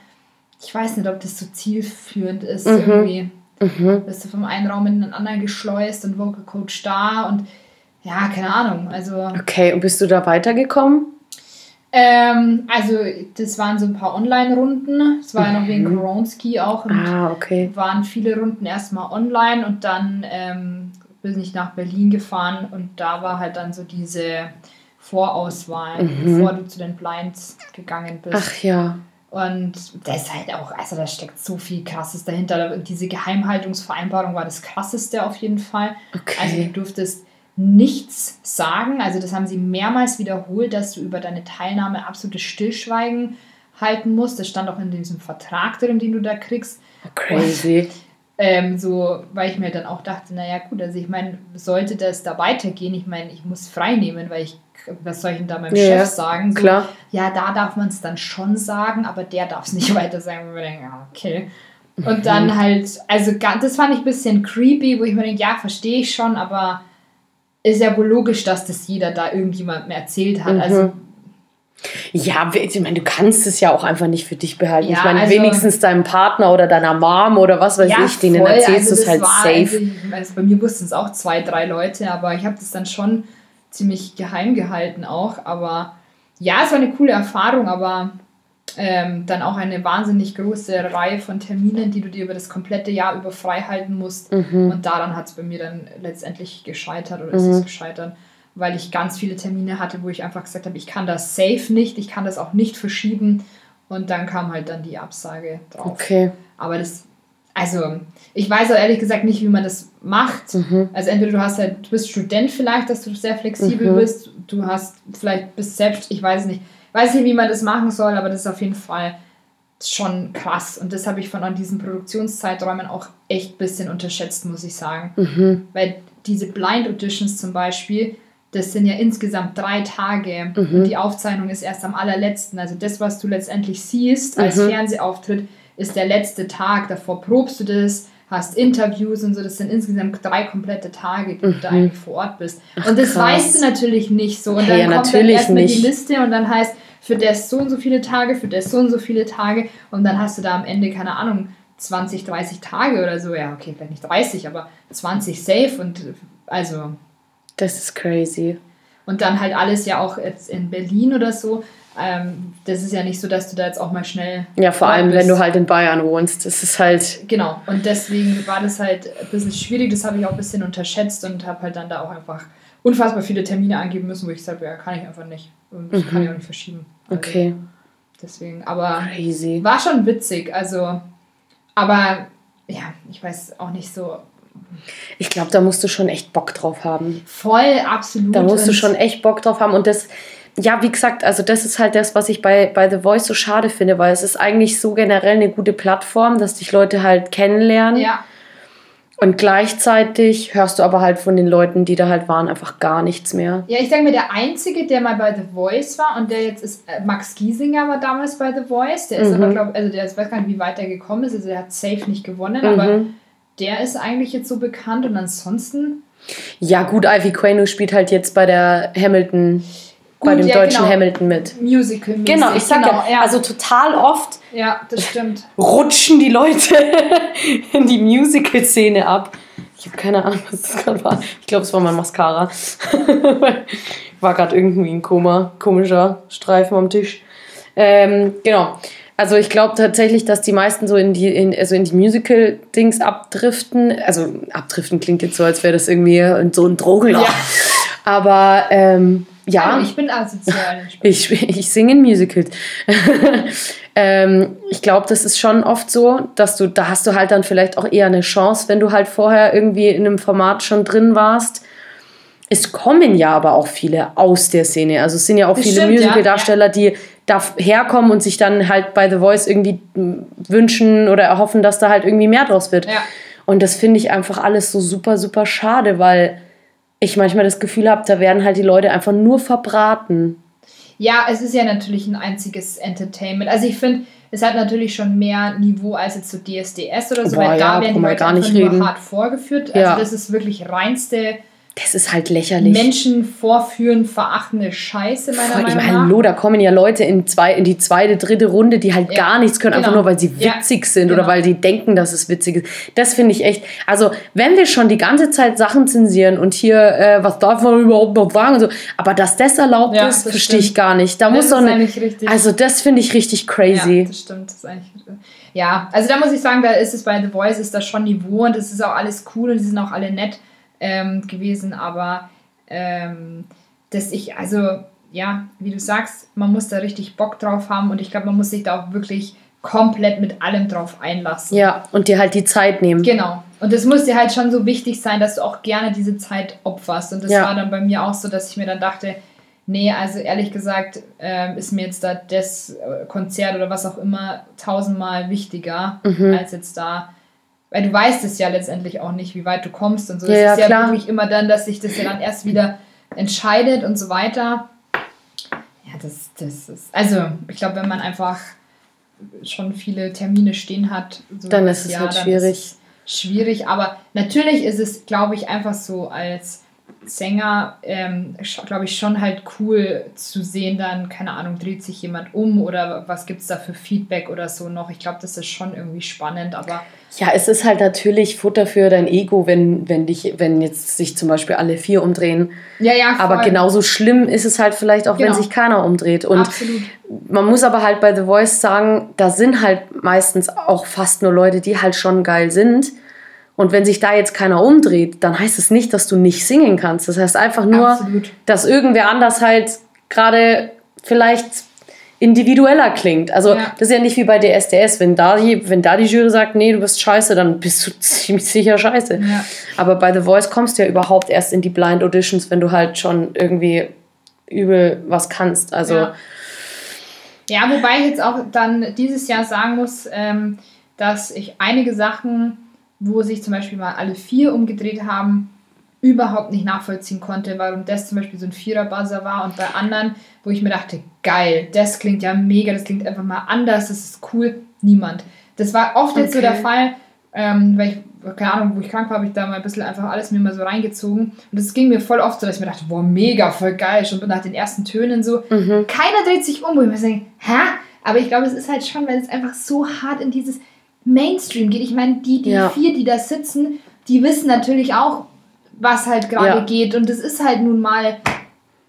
ich weiß nicht, ob das so zielführend ist Mhm. irgendwie. Mhm. Bist du vom einen Raum in den anderen geschleust und Vocal Coach da und ja, keine Ahnung. Also, Okay, und bist du da weitergekommen? Ähm, also das waren so ein paar Online-Runden. Es war ja noch wegen Mhm. Koronski auch und Ah, okay. waren viele Runden erstmal online und dann ähm, bin ich nach Berlin gefahren und da war halt dann so diese Vorauswahl, Mhm. bevor du zu den Blinds gegangen bist. Ach ja. Und da ist halt auch, also da steckt so viel Krasses dahinter. Diese Geheimhaltungsvereinbarung war das Krasseste auf jeden Fall. Also du Okay. durftest nichts sagen. Also das haben sie mehrmals wiederholt, dass du über deine Teilnahme absolutes Stillschweigen halten musst. Das stand auch in diesem Vertrag drin, den du da kriegst. Crazy. Ähm, so, weil ich mir dann auch dachte, naja gut, also ich meine, sollte das da weitergehen, ich meine, ich muss frei nehmen, weil ich, was soll ich denn da meinem Ja, Chef sagen? So, klar. Ja, da darf man es dann schon sagen, aber der darf es nicht weiter sagen. Und wir denken, ja, okay. Und dann halt, also das fand ich ein bisschen creepy, wo ich mir denke, ja, verstehe ich schon, aber ist ja wohl logisch, dass das jeder da irgendjemandem erzählt hat. Mhm. Also Ja, ich meine, du kannst es ja auch einfach nicht für dich behalten. Ja, ich meine, also- wenigstens deinem Partner oder deiner Mom oder was weiß ich, denen voll. erzählst du Also es halt war- safe. Also, also bei mir wussten es auch zwei, drei Leute, aber ich habe das dann schon ziemlich geheim gehalten auch. Aber ja, es war eine coole Erfahrung, aber ähm, dann auch eine wahnsinnig große Reihe von Terminen, die du dir über das komplette Jahr über frei halten musst. Mhm. Und daran hat es bei mir dann letztendlich gescheitert oder Mhm. ist es gescheitert, weil ich ganz viele Termine hatte, wo ich einfach gesagt habe, ich kann das safe nicht, ich kann das auch nicht verschieben. Und dann kam halt dann die Absage drauf. Okay. Aber das, also, ich weiß auch ehrlich gesagt nicht, wie man das macht. Mhm. Also entweder du hast halt, du bist Student vielleicht, dass du sehr flexibel Mhm. bist, du hast vielleicht bist selbst, ich weiß es nicht, weiß nicht, wie man das machen soll, aber das ist auf jeden Fall schon krass. Und das habe ich von an diesen Produktionszeiträumen auch echt ein bisschen unterschätzt, muss ich sagen. Mhm. Weil diese Blind Auditions zum Beispiel, das sind ja insgesamt drei Tage Mhm. und die Aufzeichnung ist erst am allerletzten. Also das, was du letztendlich siehst als Mhm. Fernsehauftritt, ist der letzte Tag. Davor probst du das, hast Interviews und so. Das sind insgesamt drei komplette Tage, die du da eigentlich vor Ort bist. Mhm. Ach, und das krass. weißt du natürlich nicht so. Und dann ja, kommt dann erstmal die. Liste und dann heißt, für das so und so viele Tage, für das so und so viele Tage. Und dann hast du da am Ende, keine Ahnung, 20, 30 Tage oder so. Ja, okay, vielleicht nicht 30, aber 20 safe und also. Das ist crazy. Und dann halt alles ja auch jetzt in Berlin oder so. Ähm, das ist ja nicht so, dass du da jetzt auch mal schnell. Ja, vor allem, wenn bist. du halt in Bayern wohnst. Das ist halt. Genau, und deswegen war das halt ein bisschen schwierig. Das habe ich auch ein bisschen unterschätzt und habe halt dann da auch einfach unfassbar viele Termine angeben müssen, wo ich gesagt habe, ja, kann ich einfach nicht. Und das kann ich auch nicht verschieben. Also Okay. Deswegen, aber Crazy. war schon witzig. Also, aber ja, ich weiß auch nicht so Ich glaube, da musst du schon echt Bock drauf haben. voll absolut. Da musst du schon echt Bock drauf haben. Und das, ja, wie gesagt, also das ist halt das, was ich bei, bei The Voice so schade finde, weil es ist eigentlich so generell eine gute Plattform, dass dich Leute halt kennenlernen. Ja, Und gleichzeitig hörst du aber halt von den Leuten, die da halt waren, einfach gar nichts mehr. Ja, ich denke mir, der Einzige, der mal bei The Voice war und der jetzt ist, äh, Max Giesinger war damals bei The Voice, der ist Mhm. aber, glaube also der ist, weiß gar nicht, wie weit er gekommen ist, also der hat safe nicht gewonnen, aber Mhm. der ist eigentlich jetzt so bekannt und ansonsten, Ja, gut, Ivy Queno spielt halt jetzt bei der Hamilton, bei Gut, dem ja, deutschen genau. Hamilton mit. Musical Genau, ich sag genau, ja, also total oft ja, das stimmt. rutschen die Leute in die Musical-Szene ab. Ich habe keine Ahnung, was das gerade war. Ich glaube, es war mein Mascara. war gerade irgendwie ein Koma, komischer Streifen am Tisch. Ähm, genau. Also ich glaube tatsächlich, dass die meisten so in die, in, also in die Musical-Dings abdriften. Also abdriften klingt jetzt so, als wäre das irgendwie so ein Drogenloch. Ja. Aber ähm, ja. Also ich bin asozial. Ich, ich singe in Musicals. ähm, ich glaube, das ist schon oft so, dass du, da hast du halt dann vielleicht auch eher eine Chance, wenn du halt vorher irgendwie in einem Format schon drin warst. Es kommen ja aber auch viele aus der Szene. Also es sind ja auch Das viele stimmt, ja, Musical-Darsteller, die da herkommen und sich dann halt bei The Voice irgendwie wünschen oder erhoffen, dass da halt irgendwie mehr draus wird. Ja. Und das finde ich einfach alles so super, super schade, weil ich manchmal das Gefühl habe, da werden halt die Leute einfach nur verbraten. Ja, es ist ja natürlich ein einziges Entertainment. Also ich finde, es hat natürlich schon mehr Niveau als jetzt so DSDS oder so, Boah, weil ja, da werden die Leute gar nicht einfach nur hart vorgeführt. Ja. Also das ist wirklich reinste Das ist halt lächerlich. Menschen vorführen, verachtende Scheiße, meiner Voll, ich Meinung meine, nach. hallo, da kommen ja Leute in, zwei, in die zweite, dritte Runde, die halt Ja, gar nichts können, einfach genau. nur weil sie Ja, witzig sind genau. oder weil die denken, dass es witzig ist. Das finde ich echt. Also, wenn wir schon die ganze Zeit Sachen zensieren und hier, äh, was darf man überhaupt noch sagen und so, aber dass das erlaubt Ja, ist, verstehe ich gar nicht. Da Das muss ist doch eine, eigentlich richtig. Also, das finde ich richtig crazy. Ja, das stimmt. Das ist eigentlich, ja, also da muss ich sagen, da ist es bei The Voice ist das schon Niveau und es ist auch alles cool und die sind auch alle nett ähm, gewesen, aber ähm, dass ich, also ja, wie du sagst, man muss da richtig Bock drauf haben und ich glaube, man muss sich da auch wirklich komplett mit allem drauf einlassen. Ja, und dir halt die Zeit nehmen. Genau. Und es muss dir halt schon so wichtig sein, dass du auch gerne diese Zeit opferst. Und das Ja. war dann bei mir auch so, dass ich mir dann dachte, nee, also ehrlich gesagt, ähm, ist mir jetzt da das äh, Konzert oder was auch immer tausendmal wichtiger, Mhm. als jetzt da. Weil du weißt es ja letztendlich auch nicht, wie weit du kommst und so. Ja, es ja, ist ja klar. wirklich immer dann, dass sich das ja dann erst wieder entscheidet und so weiter. Ja, das, das ist. Also, ich glaube, wenn man einfach schon viele Termine stehen hat, so Dann ist es Jahr, halt schwierig. schwierig. Aber natürlich ist es, glaube ich, einfach so als Sänger, ähm, glaube ich, schon halt cool zu sehen, dann, keine Ahnung, dreht sich jemand um oder was gibt es da für Feedback oder so noch. Ich glaube, das ist schon irgendwie spannend, aber. Ja, es ist halt natürlich Futter für dein Ego, wenn, wenn dich, wenn jetzt sich zum Beispiel alle vier umdrehen. Ja, ja. Voll. Aber genauso schlimm ist es halt vielleicht auch, genau. wenn sich keiner umdreht. Und Absolut. man muss aber halt bei The Voice sagen, da sind halt meistens auch fast nur Leute, die halt schon geil sind und wenn sich da jetzt keiner umdreht, dann heißt es nicht, dass du nicht singen kannst. Das heißt einfach nur, Absolut. dass irgendwer anders halt gerade vielleicht individueller klingt. Also ja. das ist ja nicht wie bei DSDS. Wenn da, die, wenn da die Jury sagt, nee, du bist scheiße, dann bist du ziemlich sicher scheiße. Ja. Aber bei The Voice kommst du ja überhaupt erst in die Blind Auditions, wenn du halt schon irgendwie übel was kannst. Also ja, ja wobei ich jetzt auch dann dieses Jahr sagen muss, ähm, dass ich einige Sachen wo sich zum Beispiel mal alle vier umgedreht haben, überhaupt nicht nachvollziehen konnte, warum das zum Beispiel so ein Vierer-Buzzer war und bei anderen, wo ich mir dachte, geil, das klingt ja mega, das klingt einfach mal anders, das ist cool, niemand. Das war oft okay. jetzt so der Fall, ähm, weil ich, keine Ahnung, wo ich krank war, habe ich da mal ein bisschen einfach alles mir mal so reingezogen und das ging mir voll oft so, dass ich mir dachte, boah, mega, voll geil, schon nach den ersten Tönen so, mhm. keiner dreht sich um, wo ich mir denke, hä? Aber ich glaube, es ist halt schon, weil es einfach so hart in dieses Mainstream geht. Ich meine, die, die ja. vier, die da sitzen, die wissen natürlich auch, was halt gerade ja. geht. Und das ist halt nun mal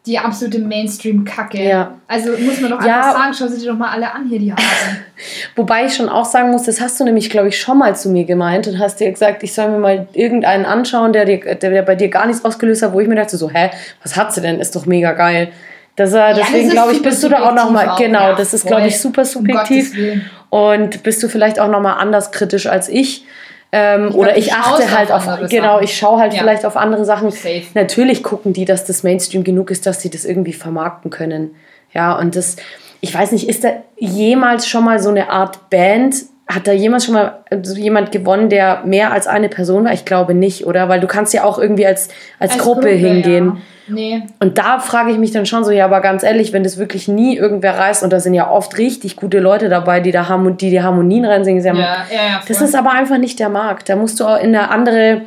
die absolute Mainstream-Kacke. Ja. Also muss man doch einfach sagen, schau sie dir doch mal alle an hier, die Hasen. Wobei ich schon auch sagen muss, das hast du nämlich, glaube ich, schon mal zu mir gemeint und hast dir gesagt, ich soll mir mal irgendeinen anschauen, der, dir, der, der bei dir gar nichts ausgelöst hat, wo ich mir dachte so, hä, was hat sie denn? Ist doch mega geil. Das, deswegen ja, glaube ich, bist du da auch nochmal, genau, ja, das ist, glaube ich, super subjektiv. Um und bist du vielleicht auch nochmal anders kritisch als ich. Ähm, ich oder ich achte halt auf, auf genau, ich schaue halt ja. vielleicht auf andere Sachen. Safe. Natürlich gucken die, dass das Mainstream genug ist, dass sie das irgendwie vermarkten können. Ja, und das, ich weiß nicht, ist da jemals schon mal so eine Art Band, hat da jemals schon mal jemand gewonnen, der mehr als eine Person war? Ich glaube nicht, oder? Weil du kannst ja auch irgendwie als, als, als Gruppe, Gruppe, hingehen. Ja. Nee. Und da frage ich mich dann schon so, ja, aber ganz ehrlich, wenn das wirklich nie irgendwer reißt, und da sind ja oft richtig gute Leute dabei, die da haben die, die Harmonien reinsingen, ja, ja, das ist aber einfach nicht der Markt. Da musst du auch in eine andere,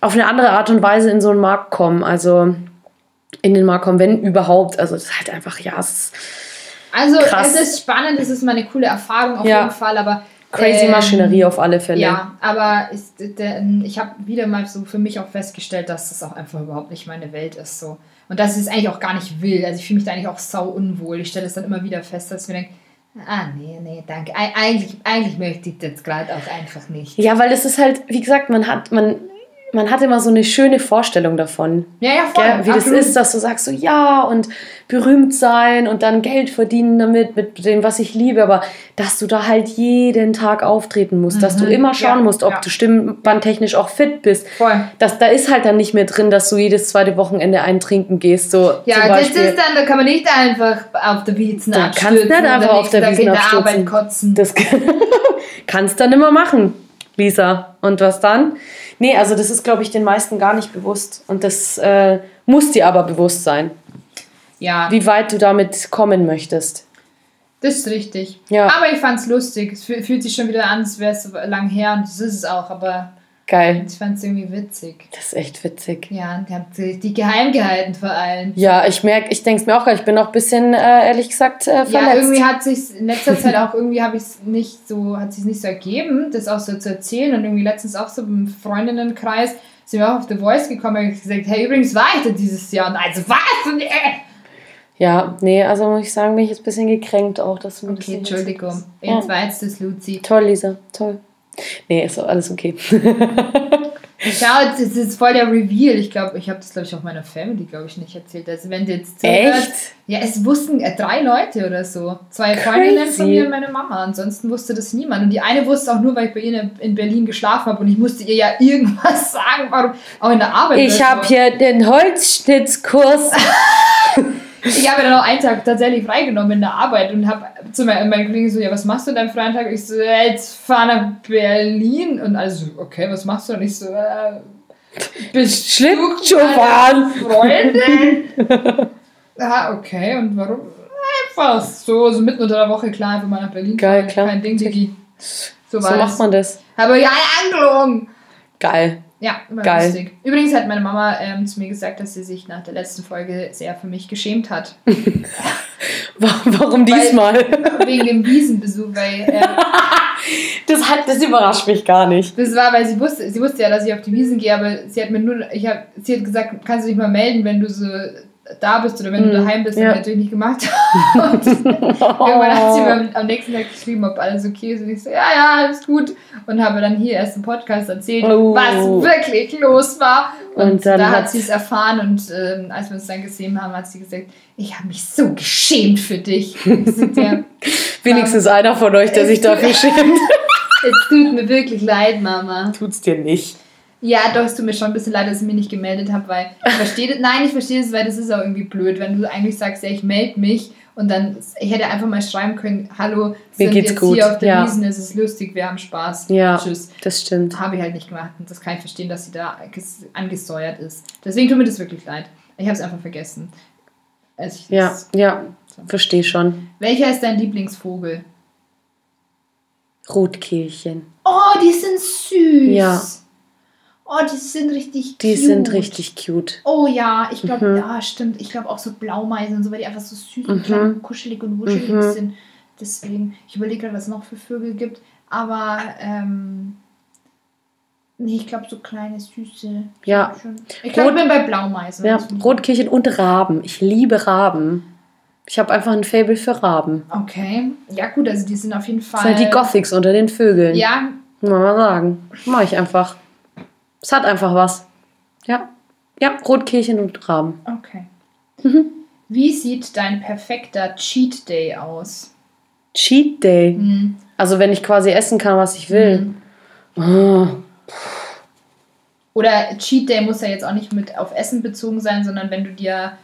auf eine andere Art und Weise in so einen Markt kommen. Also in den Markt kommen, wenn überhaupt. Also das ist halt einfach, ja, es ist Also krass. es ist spannend, es ist mal eine coole Erfahrung auf ja. jeden Fall, aber Crazy ähm, Maschinerie auf alle Fälle. Ja, aber ich, ich habe wieder mal so für mich auch festgestellt, dass das auch einfach überhaupt nicht meine Welt ist. So. Und dass ich es eigentlich auch gar nicht will. Also ich fühle mich da eigentlich auch sau unwohl. Ich stelle es dann immer wieder fest, dass ich mir denke, Ah, nee, nee, danke. Eig eigentlich, möchte ich das gerade auch einfach nicht. Ja, weil das ist halt, wie gesagt, man hat, man man hat immer so eine schöne Vorstellung davon. Ja, ja, voll. Gell? Wie Absolut. das ist, dass du sagst so, ja, und berühmt sein und dann Geld verdienen damit, mit dem, was ich liebe, aber dass du da halt jeden Tag auftreten musst, mhm. dass du mhm. immer schauen ja, musst, ob ja. du stimmbandtechnisch auch fit bist. Voll. Das, da ist halt dann nicht mehr drin, dass du jedes zweite Wochenende eintrinken gehst. So ja, das ist dann, da kann man nicht einfach auf der Wiesen da abstürzen. kannst nicht einfach auf der Wiesen abstürzen. Arbeit kotzen. Das kannst du dann immer machen, Lisa. Und was dann? Nee, also das ist, glaube ich, den meisten gar nicht bewusst. Und das äh, muss dir aber bewusst sein. Ja. Wie weit du damit kommen möchtest. Das ist richtig. Ja. Aber ich fand es lustig. Es fühlt sich schon wieder an, als wäre es so lang her und das ist es auch, aber Geil. Ich fand es irgendwie witzig. Das ist echt witzig. Ja, und habt die geheim gehalten vor allem. Ja, ich merke, ich denke es mir auch, ich bin auch ein bisschen, äh, ehrlich gesagt, äh, verletzt. Ja, irgendwie hat sich in letzter Zeit auch irgendwie habe ich es nicht so, hat sich nicht so ergeben, das auch so zu erzählen. Und irgendwie letztens auch so im Freundinnenkreis sind wir auch auf The Voice gekommen und gesagt, hey, übrigens war ich da dieses Jahr. Und also, was? Und, äh. Ja, nee, also muss ich sagen, bin ich jetzt ein bisschen gekränkt auch, dass du Okay, Entschuldigung. Jetzt ja. weiß das, Luzi. Toll, Lisa, toll. Nee, ist alles okay. Schau, das ist voll der Reveal. Ich glaube, ich habe das, glaube ich, auch meiner Family, glaube ich, nicht erzählt. Also, wenn jetzt zuhört, Echt? Ja, es wussten äh, drei Leute oder so. Zwei Freundinnen von mir und meine Mama. Ansonsten wusste das niemand. Und die eine wusste auch nur, weil ich bei ihr in Berlin geschlafen habe und ich musste ihr ja irgendwas sagen, warum, auch in der Arbeit. Ich habe so. hier den Holzschnitzkurs. ich habe dann auch einen Tag tatsächlich freigenommen in der Arbeit und habe zu meinen, Kollegen so, ja, was machst du an deinem freien Tag? Ich so, ja, jetzt fahr nach Berlin. Und also, okay, was machst du? Und ich so, äh, bist Schlittschuh fahren. Freundin? ah, okay, und warum? Einfach so, so mitten unter der Woche, klar, einfach mal nach Berlin Geil, fahren. klar. Kein Ding, Digi. So, so macht man das. Aber ja, Angelung. Geil. Ja, immer Geil. lustig. Übrigens hat meine Mama ähm, zu mir gesagt, dass sie sich nach der letzten Folge sehr für mich geschämt hat. Warum Weil- diesmal? Wegen dem Wiesenbesuch, weil ähm, Das, hat, das überrascht mich gar nicht. das war, weil sie wusste, sie wusste ja, dass ich auf die Wiesen gehe, aber sie hat mir nur, ich hab, sie hat gesagt, kannst du dich mal melden, wenn du so da bist oder wenn du Mhm, daheim bist, ja. ja. natürlich nicht gemacht. Und irgendwann hat sie mir am, nächsten Tag geschrieben, ob alles okay ist. Und ich so, ja, ja, alles gut. Und habe dann hier erst im Podcast erzählt, Oh. was wirklich los war. Und, Und da hat sie es erfahren und ähm, als wir uns dann gesehen haben, hat sie gesagt, ich habe mich so geschämt für dich. Wenigstens einer von euch, der sich dafür schämt. es tut mir wirklich leid, Mama. Tut's dir nicht. Ja, doch, es tut mir schon ein bisschen leid, dass ich mich nicht gemeldet habe, weil ich verstehe das. Nein, ich verstehe das, weil das ist auch irgendwie blöd, wenn du eigentlich sagst, ja, ich melde mich und dann, ich hätte einfach mal schreiben können, hallo, Mir sind geht's jetzt gut, hier auf der ja. Wiesen, es ist lustig, wir haben Spaß. Ja. Tschüss. Das stimmt. Habe ich halt nicht gemacht und das kann ich verstehen, dass sie da ges- angesäuert ist. Deswegen tut mir das wirklich leid. Ich habe es einfach vergessen. Als ich Ja, das- ja, verstehe schon. Welcher ist dein Lieblingsvogel? Rotkehlchen. Oh, die sind süß. Ja. Oh, die sind richtig Die cute. sind richtig cute. Oh ja, ich glaube, Mhm. ja, stimmt. Ich glaube auch so Blaumeisen und so, weil die einfach so süß und Mhm. klein und kuschelig und wuschelig Mhm. sind. Deswegen, ich überlege gerade, was es noch für Vögel gibt. Aber, ähm, nee, ich glaube so kleine, süße. Ja. Ich glaube, ich bin bei Blaumeisen. Ja, Das Rotkehlchen und Raben. Ich liebe Raben. Ich habe einfach ein Faible für Raben. Okay. Ja, gut, also die sind auf jeden Das Fall. sind halt die Gothics unter den Vögeln. Ja, Muss man mal sagen. Mach ich einfach. Es hat einfach was. Ja. Ja, Rotkehlchen und Raben. okay. Mhm. Wie sieht dein perfekter Cheat Day aus? Cheat Day. Hm. Also wenn ich quasi essen kann, was ich will. Oh. Oder Cheat Day muss ja jetzt auch nicht mit auf Essen bezogen sein, sondern wenn du dir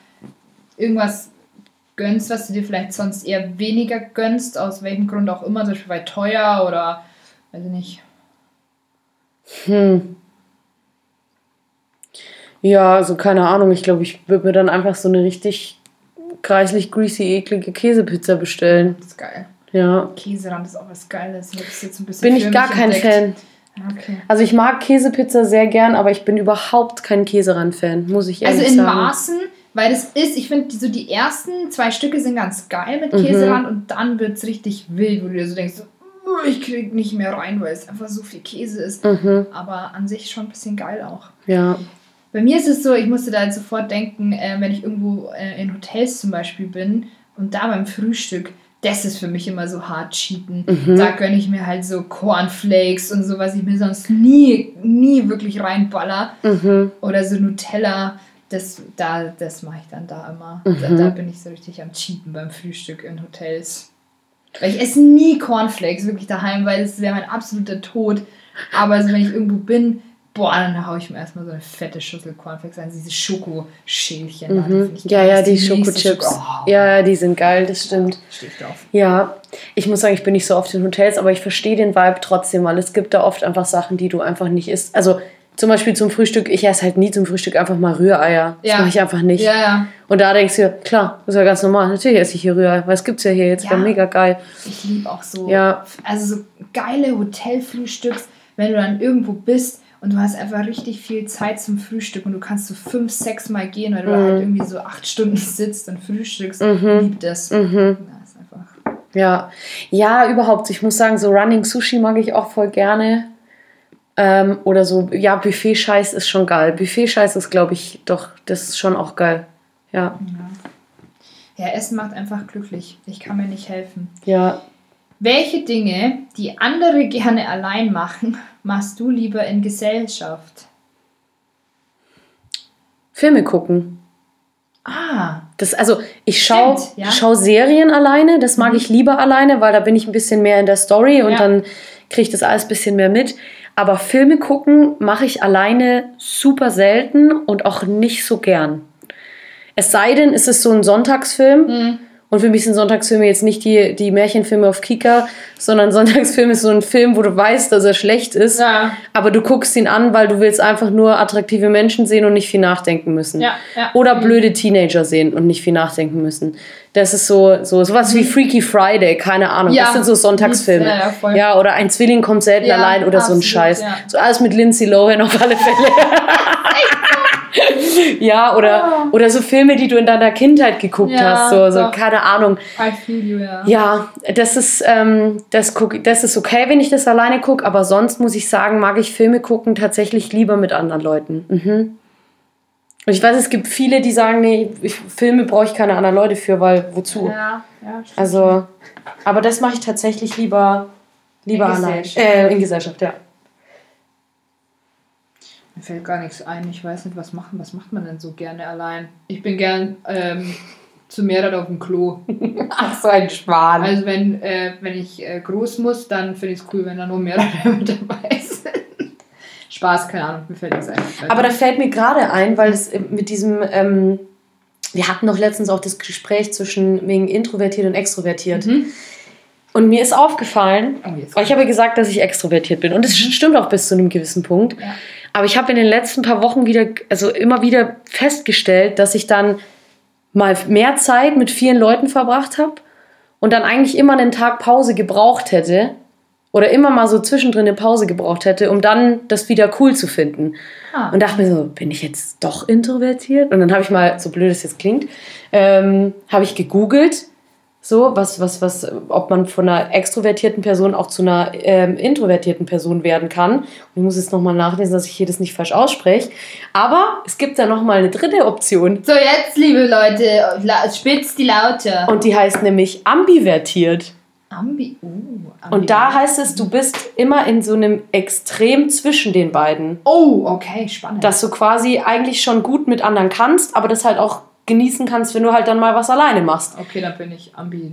irgendwas gönnst, was du dir vielleicht sonst eher weniger gönnst, aus welchem Grund auch immer, zum Beispiel weil teuer oder weiß ich nicht. Hm. Ja, also keine Ahnung. Ich glaube, ich würde mir dann einfach so eine richtig kreislich greasy, eklige Käsepizza bestellen. Das ist geil. Ja. Käserand ist auch was Geiles. Bin ich gar kein entdeckt. Fan. Okay. Also ich mag Käsepizza sehr gern, aber ich bin überhaupt kein Käserand-Fan, muss ich ehrlich Also in sagen. Maßen, weil das ist, ich finde, die, so die ersten zwei Stücke sind ganz geil mit Mhm. Käserand und dann wird es richtig wild, wo du dir so denkst, "Uh, ich krieg nicht mehr rein, weil es einfach so viel Käse ist. Mhm, Aber an sich schon ein bisschen geil auch. ja. Bei mir ist es so, ich musste da sofort denken, äh, wenn ich irgendwo äh, in Hotels zum Beispiel bin und da beim Frühstück, das ist für mich immer so hart cheaten. Mhm. Da gönne ich mir halt so Cornflakes und so, was ich mir sonst nie, nie wirklich reinballer. Mhm. Oder so Nutella. Das, da, das mache ich dann da immer. Da, Mhm. da bin ich so richtig am Cheaten beim Frühstück in Hotels. Weil ich esse nie Cornflakes wirklich daheim, weil das wäre mein absoluter Tod. Aber also, wenn ich irgendwo bin, boah, dann haue ich mir erstmal so eine fette Schüssel Cornflakes an. Diese Schokoschälchen. die Mhm. Ja, ja, die nächste Schokochips. Schoko- Oh, Ja, die sind geil, das stimmt. Stehe ich drauf. Ja, ich muss sagen, ich bin nicht so oft in Hotels, aber ich verstehe den Vibe trotzdem, weil es gibt da oft einfach Sachen, die du einfach nicht isst. Also zum Beispiel zum Frühstück, ich esse halt nie zum Frühstück einfach mal Rühreier. Das Ja. mache ich einfach nicht. Ja, ja. Und da denkst du, klar, das ist ja ganz normal. Natürlich esse ich hier Rührei, weil es gibt's ja hier jetzt. Ja. mega geil. Ich liebe auch so, Ja. also so geile Hotelfrühstücks, wenn du dann irgendwo bist und du hast einfach richtig viel Zeit zum Frühstück und du kannst so fünf, sechs Mal gehen, weil du Mhm. halt irgendwie so acht Stunden sitzt und frühstückst. Mhm. Lieb das. Mhm. Ja, ist einfach. Ja. Ja, überhaupt. Ich muss sagen, so Running Sushi mag ich auch voll gerne. Ähm, oder so, ja, Buffet-Scheiß ist schon geil. Buffet-Scheiß ist, glaube ich, doch, das ist schon auch geil. Ja. Ja, Essen macht einfach glücklich. Ich kann mir nicht helfen. Ja. Welche Dinge, die andere gerne allein machen, machst du lieber in Gesellschaft? Filme gucken. Ah, Das, also ich schaue ja. schau Serien alleine, das mag ich lieber alleine, weil da bin ich ein bisschen mehr in der Story und Ja. dann kriege ich das alles ein bisschen mehr mit. Aber Filme gucken mache ich alleine super selten und auch nicht so gern. Es sei denn, es ist so ein Sonntagsfilm. hm. Und für mich sind Sonntagsfilme jetzt nicht die, die Märchenfilme auf Kika, sondern Sonntagsfilm ist so ein Film, wo du weißt, dass er schlecht ist. ja, Aber du guckst ihn an, weil du willst einfach nur attraktive Menschen sehen und nicht viel nachdenken müssen. ja, ja. Oder blöde Teenager sehen und nicht viel nachdenken müssen. Das ist so, so sowas wie Freaky Friday, keine Ahnung. Mhm. Ja, das sind so Sonntagsfilme. ja, ja. Ja, oder ein Zwilling kommt selten allein oder so ein absolut, Scheiß. So alles mit Lindsay Lohan auf alle Fälle. ja, oder, oder so Filme, die du in deiner Kindheit geguckt hast. So, so doch. keine Ahnung. I feel you, ja. Ja, das ist, ähm, das, guck, das ist okay, wenn ich das alleine gucke, aber sonst muss ich sagen, mag ich Filme gucken tatsächlich lieber mit anderen Leuten. Mhm. Und ich weiß, es gibt viele, die sagen, nee, ich, Filme brauche ich keine anderen Leute für, weil wozu? Ja, ja, stimmt. Also, aber das mache ich tatsächlich lieber, lieber In allein. Gesellschaft. Äh, in Gesellschaft, ja. Mir fällt gar nichts ein. Ich weiß nicht, was machen. Was macht man denn so gerne allein? Ich bin gern ähm, zu mehreren auf dem Klo. Ach, so ein Schwan. Also wenn, äh, wenn ich äh, groß muss, dann finde ich es cool, wenn da nur mehrere mit dabei sind. Spaß, keine Ahnung, mir fällt nichts ein. Aber da fällt mir gerade ein, weil es mit diesem, ähm, wir hatten doch letztens auch das Gespräch zwischen wegen introvertiert und extrovertiert. Mhm. Und mir ist aufgefallen, Oh, ich habe gesagt, dass ich extrovertiert bin. Und das stimmt auch bis zu einem gewissen Punkt. Ja. Aber ich habe in den letzten paar Wochen wieder, also immer wieder festgestellt, dass ich dann mal mehr Zeit mit vielen Leuten verbracht habe und dann eigentlich immer einen Tag Pause gebraucht hätte oder immer mal so zwischendrin eine Pause gebraucht hätte, um dann das wieder cool zu finden. Ah. Und dachte mir so, bin ich jetzt doch introvertiert? Und dann habe ich mal, so blöd es jetzt klingt, ähm, habe ich gegoogelt, so, was, was, was, ob man von einer extrovertierten Person auch zu einer ähm, introvertierten Person werden kann. Und ich muss jetzt nochmal nachlesen, dass ich hier das nicht falsch ausspreche. Aber es gibt da nochmal eine dritte Option. So, jetzt, liebe Leute, spitzt die Laute. Und die heißt nämlich ambivertiert. Ambi. Uh, Ambi. Und da heißt es, du bist immer in so einem Extrem zwischen den beiden. Oh, okay, spannend. Dass du quasi eigentlich schon gut mit anderen kannst, aber das halt auch genießen kannst, wenn du halt dann mal was alleine machst. okay, dann bin ich Ambi.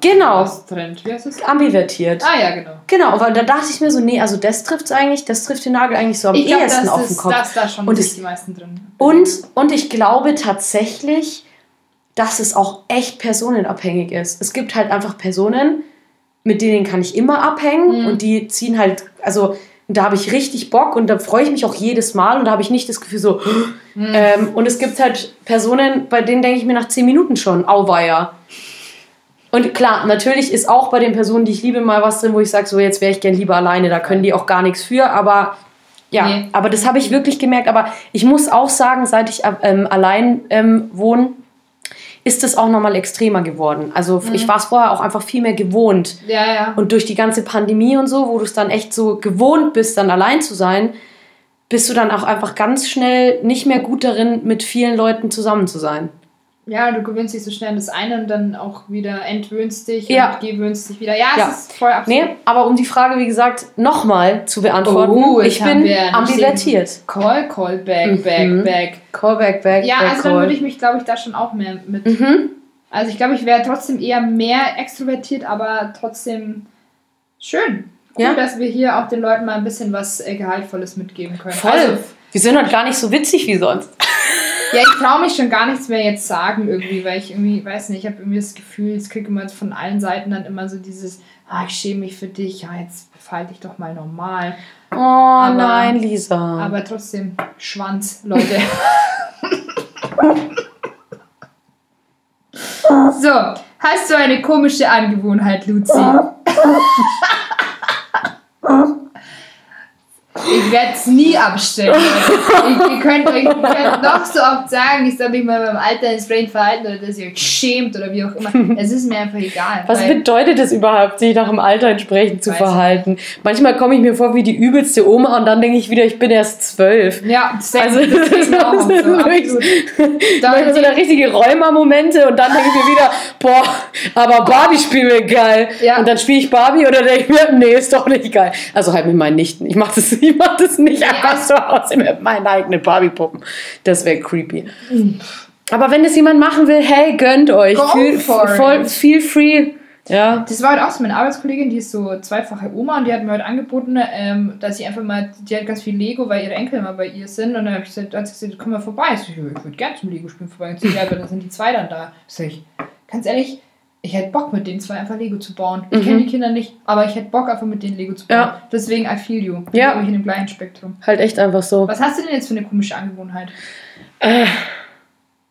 Genau. Was Trend. Wie heißt das? Ambivertiert. Ah, ja, genau. Genau, weil da dachte ich mir so, nee, also das trifft eigentlich, das trifft den Nagel eigentlich so am Ich glaube, ehesten das auf den ist Kopf. das da schon Und sind es- die meisten drin. Und, und ich glaube tatsächlich, dass es auch echt personenabhängig ist. Es gibt halt einfach Personen, mit denen kann ich immer abhängen Mhm. und die ziehen halt, also da habe ich richtig Bock und da freue ich mich auch jedes Mal und da habe ich nicht das Gefühl so. Mhm. Ähm, und es gibt halt Personen, bei denen denke ich mir nach 10 Minuten schon, auweia. Und klar, natürlich ist auch bei den Personen, die ich liebe, mal was drin, wo ich sage, so jetzt wäre ich gern lieber alleine, da können die auch gar nichts für, aber ja, Nee. aber das habe ich wirklich gemerkt. Aber ich muss auch sagen, seit ich ähm, allein ähm, wohne, ist es auch nochmal extremer geworden. Also ich war es vorher auch einfach viel mehr gewohnt. Ja, ja. Und durch die ganze Pandemie und so, wo du es dann echt so gewohnt bist, dann allein zu sein, bist du dann auch einfach ganz schnell nicht mehr gut darin, mit vielen Leuten zusammen zu sein. Ja, du gewöhnst dich so schnell an das eine und dann auch wieder entwöhnst dich Ja. und gewöhnst dich wieder. Ja, Ja. es ist voll absolut. Nee, aber um die Frage, wie gesagt, nochmal zu beantworten, Oh, ich bin ambivertiert. Call, call, back, back, Mhm. back. Callback, back, Ja, back, also dann call. würde ich mich, glaube ich, da schon auch mehr mit. Mhm. Also ich glaube, ich wäre trotzdem eher mehr extrovertiert, aber trotzdem schön. Cool, Ja. dass wir hier auch den Leuten mal ein bisschen was äh, Gehaltvolles mitgeben können. Voll. Also, Wir sind halt gar nicht so witzig wie sonst. ja, ich traue mich schon gar nichts mehr jetzt sagen irgendwie, weil ich irgendwie, weiß nicht, ich habe irgendwie das Gefühl, ich kriege immer von allen Seiten dann immer so dieses, ah, ich schäme mich für dich, ja, jetzt verhalte dich doch mal normal. Oh nein, Lisa. Aber trotzdem, Schwanz, Leute. so, hast du eine komische Angewohnheit, Luzi? Ich werde es nie abstellen. Ich, ihr, könnt euch, noch so oft sagen, ich soll mich mal beim Alter ins Brain verhalten oder dass ihr euch schämt oder wie auch immer. Es ist mir einfach egal. Was bedeutet es überhaupt, sich nach dem Alter entsprechend zu verhalten? Manchmal komme ich mir vor wie die übelste Oma und dann denke ich wieder, ich bin erst zwölf. ja, same, Also, das ist mir auch so, wirklich- absolut. Manchmal sind da richtige Räumer-Momente und dann denke ich mir wieder, boah, aber Barbie spielen wir geil. Ja. Und dann spiele ich Barbie oder denke ich mir, nee, ist doch nicht geil. Also halt mit meinen Nichten. Ich mache das, ich mach das nicht einfach so aus mit meinen eigenen Barbie-Puppen. Das wäre creepy. Aber wenn das jemand machen will, hey, gönnt euch. Go Feel, voll, feel free. Ja. Das war halt auch so meine Arbeitskollegin, die ist so zweifache Oma und die hat mir heute angeboten, ähm, dass sie einfach mal, die hat ganz viel Lego, weil ihre Enkel immer bei ihr sind und dann habe ich gesagt, hat sie gesagt, komm mal vorbei. Ich, so, ich würde gerne zum Lego spielen vorbei. Und sie, ja, aber dann sind die zwei dann da. Sag ich, ganz ehrlich, ich hätte Bock mit den zwei einfach Lego zu bauen. Ich Mhm. kenne die Kinder nicht, aber ich hätte Bock einfach mit denen Lego zu bauen. Ja. Deswegen I feel you. Ja. Ich in dem gleichen Spektrum. Halt echt einfach so. Was hast du denn jetzt für eine komische Angewohnheit? Äh,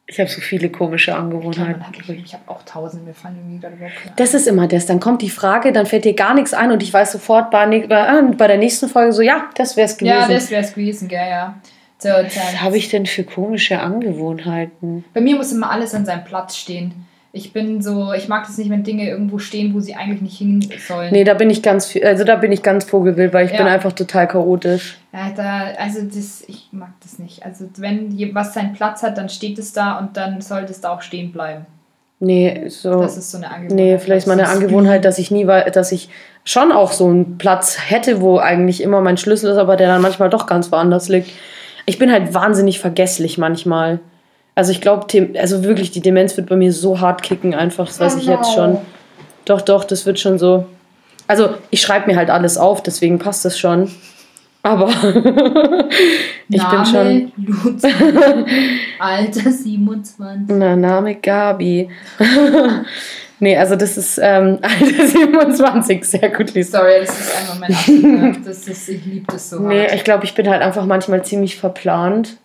ich habe so viele komische Angewohnheiten. Hab ich ich habe auch tausend, mir fallen irgendwie gerade überhaupt keine Das ist immer das. Dann kommt die Frage, dann fällt dir gar nichts ein und ich weiß sofort bei, bei, ah, bei der nächsten Folge so, ja, das wäre es gewesen. Ja, das wäre es gewesen, gell, ja. So, Was habe ich denn für komische Angewohnheiten? Bei mir muss immer alles an seinem Platz stehen. Ich bin so, ich mag das nicht, wenn Dinge irgendwo stehen, wo sie eigentlich nicht hin sollen. Nee, da bin ich ganz viel, also da bin ich ganz vogelwild, weil ich Ja. bin einfach total chaotisch. Ja, da, also das, ich mag das nicht. Also wenn was seinen Platz hat, dann steht es da und dann sollte es da auch stehen bleiben. Nee, so. Das ist so eine Angewohnheit. Nee, vielleicht meine Das ist- Angewohnheit, dass ich nie weiß, dass ich schon auch so einen Platz hätte, wo eigentlich immer mein Schlüssel ist, aber der dann manchmal doch ganz woanders liegt. Ich bin halt wahnsinnig vergesslich manchmal. Also ich glaube, also wirklich, die Demenz wird bei mir so hart kicken einfach, das weiß Oh ich jetzt no. schon. Doch, doch, das wird schon so. Also ich schreibe mir halt alles auf, deswegen passt das schon. Aber ich bin schon. Lutz, Alter 27. Na, Name Gabi. nee, also das ist ähm, Alter 27, sehr gut, Lisa. Sorry, das ist einfach mein. Das ist, ich liebe das so Nee, hart. ich glaube, ich bin halt einfach manchmal ziemlich verplant.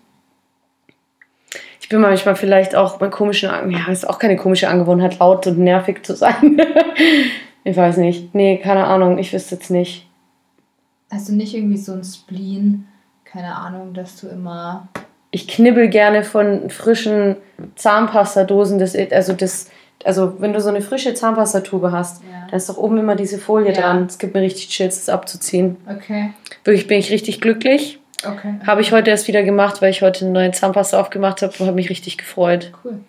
Ich bin manchmal vielleicht auch bei komischen, ja, ist auch keine komische Angewohnheit, laut und nervig zu sein. ich weiß nicht. Nee, keine Ahnung, ich wüsste jetzt nicht. Hast du nicht irgendwie so ein Spleen? Keine Ahnung, dass du immer. Ich knibbel gerne von frischen Zahnpastadosen. Das, also, das, also, wenn du so eine frische Zahnpastatube hast, Ja. da ist doch oben immer diese Folie Ja. dran. Es gibt mir richtig Chills, das abzuziehen. Okay. Wirklich bin ich richtig glücklich. Okay. Habe ich heute erst wieder gemacht, weil ich heute eine neue Zahnpasta aufgemacht habe und habe mich richtig gefreut. Cool.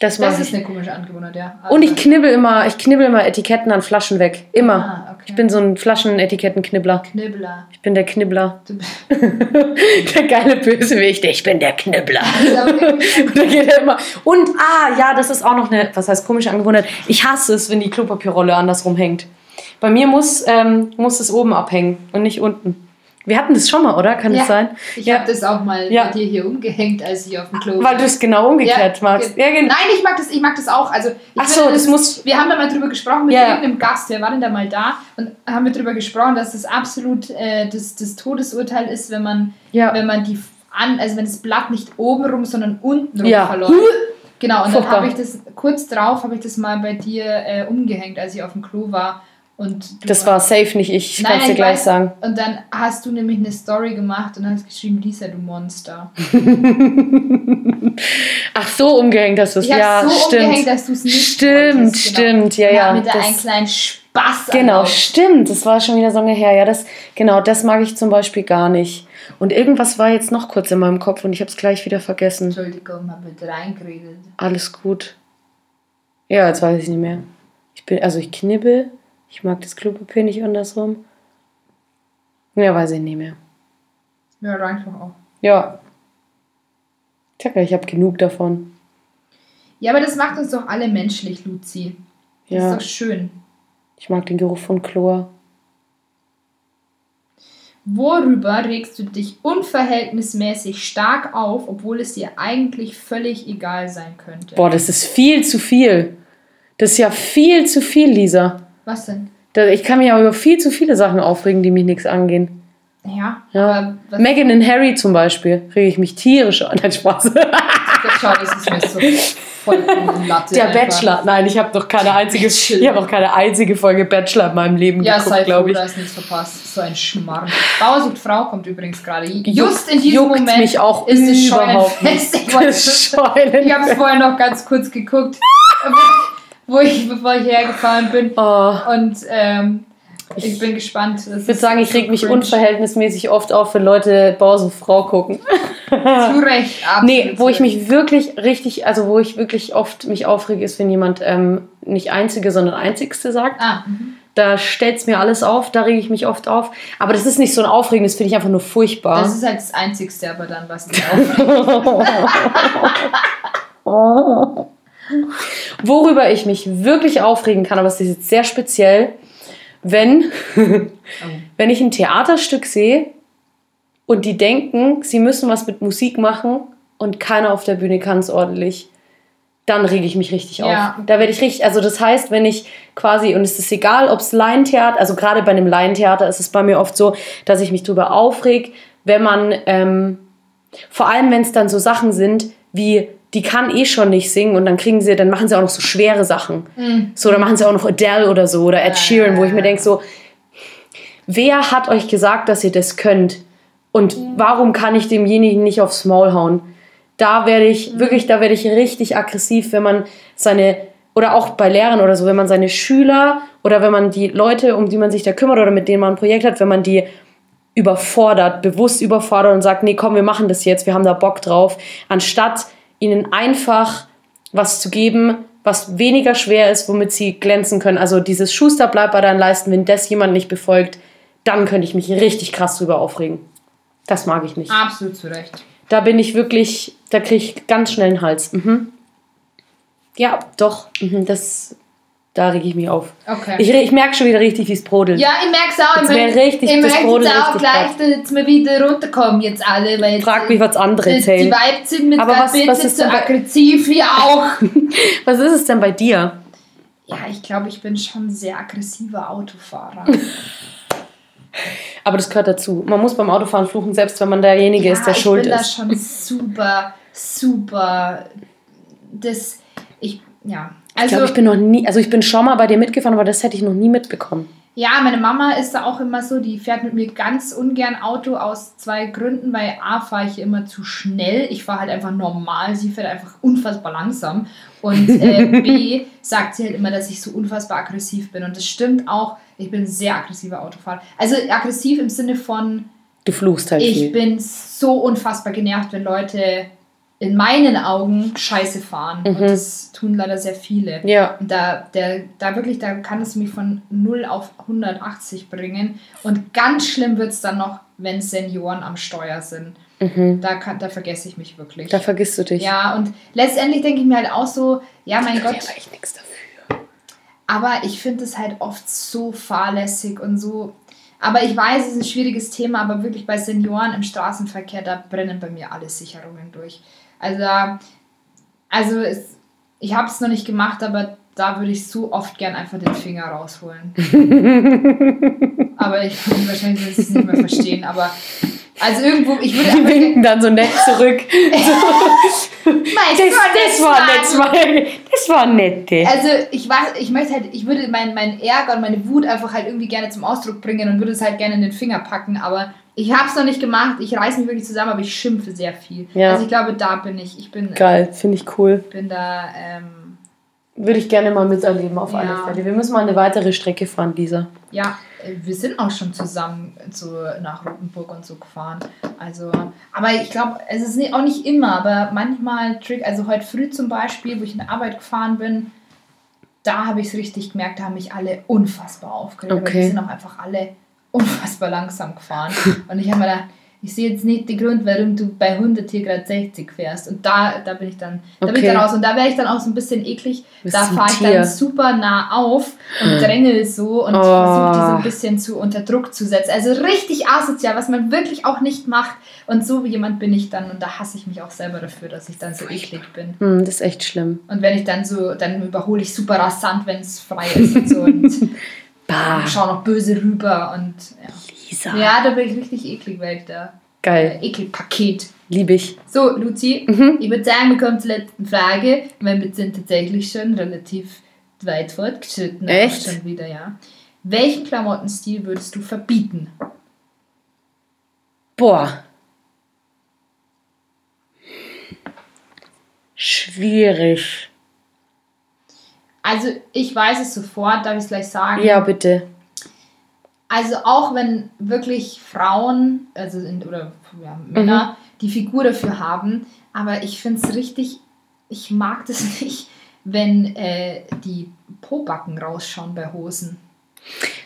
Das, Das ich. ist eine komische Angewohnheit, ja. Und ich knibbel immer, ich knibbel immer Etiketten an Flaschen weg. Immer. Ah, okay. Ich bin so ein Flaschenetikettenknibbler. Knibbler. Ich bin der Knibbler. Der geile Bösewicht. Ich bin der Knibbler. irgendwie- Und da geht er immer. Und ah, ja, das ist auch noch eine, was heißt komische Angewohnheit. Ich hasse es, wenn die Klopapierrolle andersrum hängt. Bei mir muss, ähm, muss es oben abhängen und nicht unten. Wir hatten das schon mal, oder? Kann Ja, das sein? Ich Ja. habe das auch mal Ja. bei dir hier umgehängt, als ich auf dem Klo Weil du es genau umgekehrt magst. ge- Ja, genau. Nein, ich mag das, ich mag das auch. Also, ich Ach so, finde, das muss- Wir haben da mal drüber gesprochen mit Ja. irgendeinem Gast, der war denn da mal da und haben wir drüber gesprochen, dass das absolut äh, das, das Todesurteil ist, wenn man, Ja. wenn man die an, also wenn das Blatt nicht oben rum, sondern unten rum Ja. verläuft. Genau, und dann Furchtbar. habe ich das kurz drauf, habe ich das mal bei dir äh, umgehängt, als ich auf dem Klo war. Und Das war safe nicht ich, Nein, kann es dir ich gleich weiß. sagen. Und dann hast du nämlich eine Story gemacht und hast geschrieben, Lisa, du Monster. Ach so, umgehängt hast du es. Ich Ja, so stimmt. umgehängt, dass du es nicht Stimmt, wolltest, genau. stimmt, ja, Und ja, Mit das- einem kleinen Spaß. Genau, erlaubt. stimmt. Das war schon wieder so lange her. Ja, das, genau, das mag ich zum Beispiel gar nicht. Und irgendwas war jetzt noch kurz in meinem Kopf und ich habe es gleich wieder vergessen. Entschuldigung, habe mit reingeredet. Alles gut. Ja, jetzt weiß ich nicht mehr. Ich bin, also ich knibbel. Ich mag das Klopapier nicht andersrum. Ja, weiß ich nicht mehr. Ja, doch auch. Ja. Ich sag ja, ich habe genug davon. Ja, aber das macht uns doch alle menschlich, Luzi. Das Ja. ist doch schön. Ich mag den Geruch von Chlor. Worüber regst du dich unverhältnismäßig stark auf, obwohl es dir eigentlich völlig egal sein könnte? Boah, das ist viel zu viel. Das ist ja viel zu viel, Lisa. Was denn? Ich kann mich ja über viel zu viele Sachen aufregen, die mich nichts angehen. Ja, Ja. aber Megan und Harry zum Beispiel, rege ich mich tierisch an. Nein, Spaß. schau, das ist mir so voll Latte. Der einfach. Bachelor. Nein, ich habe noch keine einzige, Bachelor. ich habe auch keine einzige Folge Bachelor in meinem Leben Ja, geguckt, glaube ich. da ist nichts verpasst. So ein Schmarrn. Bauer sucht Frau kommt übrigens gerade. Just in diesem juckt Moment mich auch ist es überhaupt Scheunenfest. nicht. Das ich habe es vorher noch ganz kurz geguckt, wo ich, bevor ich hergefahren bin. Oh, Und ähm, ich bin gespannt. ich würde sagen, ich reg mich unverhältnismäßig oft auf, wenn Leute Bause Frau gucken. Zu Recht, absolut. Nee, wo ich mich wirklich richtig, also wo ich wirklich oft mich aufrege, ist, wenn jemand ähm, nicht Einzige, sondern Einzigste sagt. Ah, mhm. Da stellt's mir alles auf, da rege ich mich oft auf. Aber das ist nicht so ein Aufregen, das finde ich einfach nur furchtbar. das ist halt das Einzigste, aber dann, was dich aufregt. Worüber ich mich wirklich aufregen kann, aber es ist jetzt sehr speziell, wenn, wenn ich ein Theaterstück sehe und die denken, sie müssen was mit Musik machen und keiner auf der Bühne kann es ordentlich, dann rege ich mich richtig Ja. auf. Da werde ich richtig, also das heißt, wenn ich quasi, und es ist egal, ob es Laientheater, also gerade bei einem Laientheater ist es bei mir oft so, dass ich mich darüber aufreg, wenn man, ähm, vor allem wenn es dann so Sachen sind wie die kann eh schon nicht singen und dann kriegen sie, dann machen sie auch noch so schwere Sachen. Mhm. So, dann machen sie auch noch Adele oder so oder Ed Sheeran, wo ich mir denke so, wer hat euch gesagt, dass ihr das könnt? Und warum kann ich demjenigen nicht aufs Maul hauen? Da werde ich, wirklich, da werde ich richtig aggressiv, wenn man seine, oder auch bei Lehrern oder so, wenn man seine Schüler oder wenn man die Leute, um die man sich da kümmert oder mit denen man ein Projekt hat, wenn man die überfordert, bewusst überfordert und sagt, nee, komm, wir machen das jetzt, wir haben da Bock drauf, anstatt ihnen einfach was zu geben, was weniger schwer ist, womit sie glänzen können. Also dieses Schuster bleibt bei deinen Leisten, wenn das jemand nicht befolgt, dann könnte ich mich richtig krass drüber aufregen. Das mag ich nicht. Absolut zu Recht. Da bin ich wirklich, da kriege ich ganz schnell einen Hals. Mhm. Ja, doch, mhm, das, da rege ich mich auf. Okay. Ich, ich merke schon wieder richtig, wie es brodelt. ja, ich merke es auch. Jetzt ich richtig- ich merke jetzt auch gleich, dass wir wieder runterkommen jetzt alle. Weil jetzt, Frag mich, was andere erzählen. Die Vibes sind mit Aber was- was ist so aggressiv wie auch. Was ist es denn bei dir? ja, ich glaube, ich bin schon ein sehr aggressiver Autofahrer. Aber das gehört dazu. Man muss beim Autofahren fluchen, selbst wenn man derjenige ist, der ich schuld bin da ist. schon super, super. Das, ich, ja. Ich Also, glaube, ich bin noch nie, also ich bin schon mal bei dir mitgefahren, aber das hätte ich noch nie mitbekommen. ja, meine Mama ist da auch immer so, die fährt mit mir ganz ungern Auto aus zwei Gründen, weil A, fahre ich immer zu schnell. Ich fahre halt einfach normal, sie fährt einfach unfassbar langsam. Und äh, B, sagt sie halt immer, dass ich so unfassbar aggressiv bin. Und das stimmt auch, ich bin ein sehr aggressiver Autofahrer. Also aggressiv im Sinne von, Du fluchst halt Ich viel. bin so unfassbar genervt, wenn Leute in meinen Augen Scheiße fahren. Und das tun leider sehr viele. Ja. Und da, der, da wirklich, da kann es mich von 0 auf 180 bringen. Und ganz schlimm wird es dann noch, wenn Senioren am Steuer sind. Da, kann, da vergesse ich mich wirklich. Da vergisst du dich. ja, und letztendlich denke ich mir halt auch so, ja, mein Ich Gott, echt nichts dafür. aber ich finde es halt oft so fahrlässig und so. Aber ich weiß, es ist ein schwieriges Thema, aber wirklich bei Senioren im Straßenverkehr, da brennen bei mir alle Sicherungen durch. Also, also es, ich habe es noch nicht gemacht, aber da würde ich so oft gern einfach den Finger rausholen. aber ich wahrscheinlich will es nicht mehr verstehen, aber also irgendwo, ich würde Die winken dann so nett zurück. Mein Das, das war nett. Das war nette. Also ich weiß, ich möchte halt, ich würde meinen mein Ärger und meine Wut einfach halt irgendwie gerne zum Ausdruck bringen und würde es halt gerne in den Finger packen, aber ich habe es noch nicht gemacht. Ich reiß mich wirklich zusammen, aber ich schimpfe sehr viel. Ja. Also ich glaube, da bin ich. Ich bin, Geil, finde ich cool. bin da. Ähm, Würde ich gerne mal miterleben, auf Ja. alle Fälle. Wir müssen mal eine weitere Strecke fahren, Lisa. ja, wir sind auch schon zusammen so nach Rotenburg und so gefahren. Also, aber ich glaube, es ist nicht, auch nicht immer, aber manchmal Trick. Also heute früh zum Beispiel, wo ich in der Arbeit gefahren bin, da habe ich es richtig gemerkt, da haben mich alle unfassbar aufgeregt. Aber Okay. die sind auch einfach alle unfassbar langsam gefahren. Und ich habe mir gedacht, ich sehe jetzt nicht den Grund, warum du bei 100 hier gerade 60 fährst. Und da, da bin ich dann, da bin ich Okay. dann raus. Und da wäre ich dann auch so ein bisschen eklig. Bist da fahre ich Tier. dann super nah auf und drängel so und Oh. versuche die so ein bisschen zu unter Druck zu setzen. Also richtig asozial, was man wirklich auch nicht macht. Und so wie jemand bin ich dann und da hasse ich mich auch selber dafür, dass ich dann so eklig bin. Hm, das ist echt schlimm. Und wenn ich dann so, dann überhole ich super rasant, wenn es frei ist und so und Bah, schaue noch böse rüber und ja. Lisa. Ja, da bin ich richtig eklig, weil ich da Geil, äh, Ekelpaket. liebe ich. So, Luzi, Mhm. ich würde sagen, wir kommen zur letzten Frage, weil wir sind tatsächlich schon relativ weit fortgeschritten. Echt? Schon wieder, ja. Welchen Klamottenstil würdest du verbieten? Boah. Schwierig. Also, ich weiß es sofort, darf ich es gleich sagen. Ja, bitte. Also, auch wenn wirklich Frauen, also in, oder ja, Männer, die Figur dafür haben, aber ich finde es richtig, ich mag das nicht, wenn äh, die Pobacken rausschauen bei Hosen.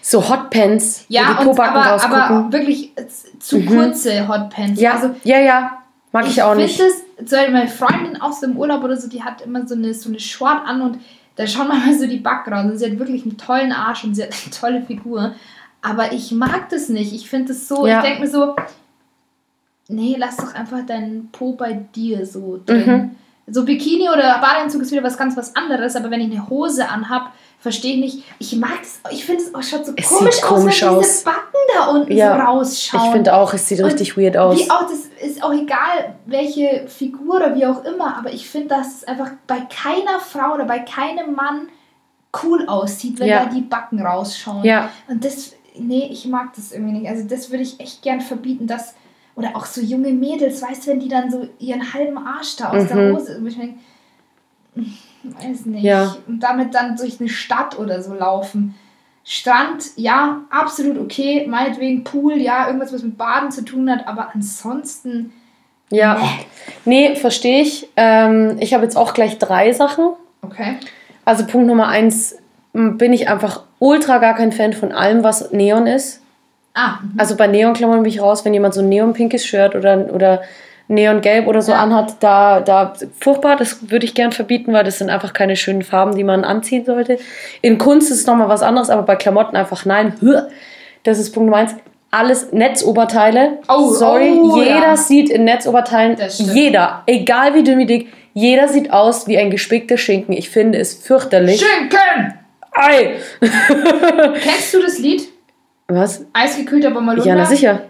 So Hotpants, Ja, die Pobacken aber, rausgucken. aber wirklich äh, zu kurze Hotpants. ja, Also, ja, ja. Mag ich, auch nicht. finde das, Beispiel meine Freundin aus dem Urlaub oder so, die hat immer so eine, so eine Short an und da schauen manchmal so die Backen raus. Und sie hat wirklich einen tollen Arsch und sie hat eine tolle Figur. Aber ich mag das nicht. Ich finde das so, Ja. ich denke mir so, nee, lass doch einfach deinen Po bei dir so drin. Mhm. So Bikini oder Badeanzug ist wieder was ganz was anderes, aber wenn ich eine Hose anhab, verstehe ich nicht. Ich mag das, ich finde es auch schaut so Es komisch, komisch aus, wenn aus. diese Backen da unten Ja, so rausschauen. Ich finde auch, es sieht Und richtig weird aus. Wie auch, das ist auch egal, welche Figur oder wie auch immer, aber ich finde, dass es einfach bei keiner Frau oder bei keinem Mann cool aussieht, wenn Ja. da die Backen rausschauen. Ja. Und das, nee, ich mag das irgendwie nicht. Also das würde ich echt gern verbieten, dass, oder auch so junge Mädels, weißt du, wenn die dann so ihren halben Arsch da aus der Mhm. Hose, wo ich denke, weiß nicht. Ja. Und damit dann durch eine Stadt oder so laufen. Strand, ja, absolut okay. Meinetwegen Pool, ja, irgendwas, was mit Baden zu tun hat, aber ansonsten. Ja. Nee, verstehe ich. Ähm, ich habe jetzt auch gleich drei Sachen. Okay. Also Punkt Nummer eins bin ich einfach ultra gar kein Fan von allem, was Neon ist. Ah, mhm. Also bei Neonklammern bin ich raus, wenn jemand so ein neonpinkes Shirt oder, oder Neongelb oder so Ja. anhat, da, da furchtbar, das würde ich gern verbieten, weil das sind einfach keine schönen Farben, die man anziehen sollte. In Kunst ist es nochmal was anderes, aber bei Klamotten einfach nein. Das ist Punkt Nummer eins. Alles Netzoberteile. Oh, Sorry, oh, jeder ja. sieht in Netzoberteilen, jeder, egal wie dünn wie dick, jeder sieht aus wie ein gespickter Schinken. Ich finde es fürchterlich. Schinken! Ei! Kennst du das Lied? Was? Eisgekühlter Bommalunda? Ja, na sicher.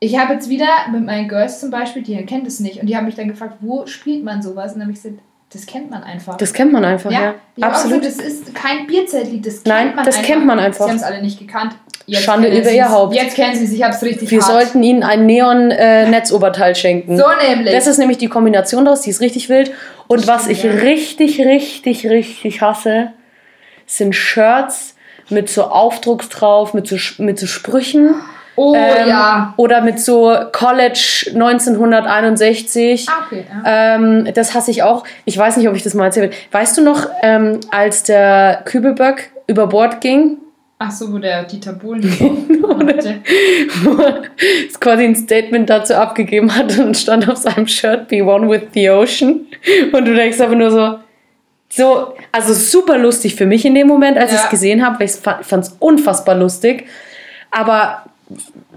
Ich habe jetzt wieder mit meinen Girls zum Beispiel, die kennen das nicht. Und die haben mich dann gefragt, wo spielt man sowas? Und dann habe ich gesagt, das kennt man einfach. Das kennt man einfach, ja. ja, auch Absolut. gesagt, das ist kein Bierzeltlied, das kennt Nein, man das einfach. kennt man einfach. Sie haben es alle nicht gekannt. Schande kennen über ihr Haupt. Jetzt kennen sie es, ich habe es richtig Wir hart. sollten ihnen ein Neon-Netzoberteil schenken. So nämlich. Das ist nämlich die Kombination daraus, die ist richtig wild. Und was ich Ja. richtig, richtig, richtig hasse, sind Shirts mit so Aufdrucks drauf, mit so, mit so Sprüchen. oh Ähm, ja. Oder mit so College 1961. Ah, okay. Ja. Ähm, das hasse ich auch. Ich weiß nicht, ob ich das mal erzählt habe. Weißt du noch, ähm, als der Kübelböck über Bord ging? Ach so, wo der Dieter Bohlen er quasi ein Statement dazu abgegeben hat und stand auf seinem Shirt Be One with the Ocean. Und du denkst aber nur so, so, also super lustig für mich in dem Moment, als Ja. ich es gesehen habe, weil ich fand es unfassbar lustig. Aber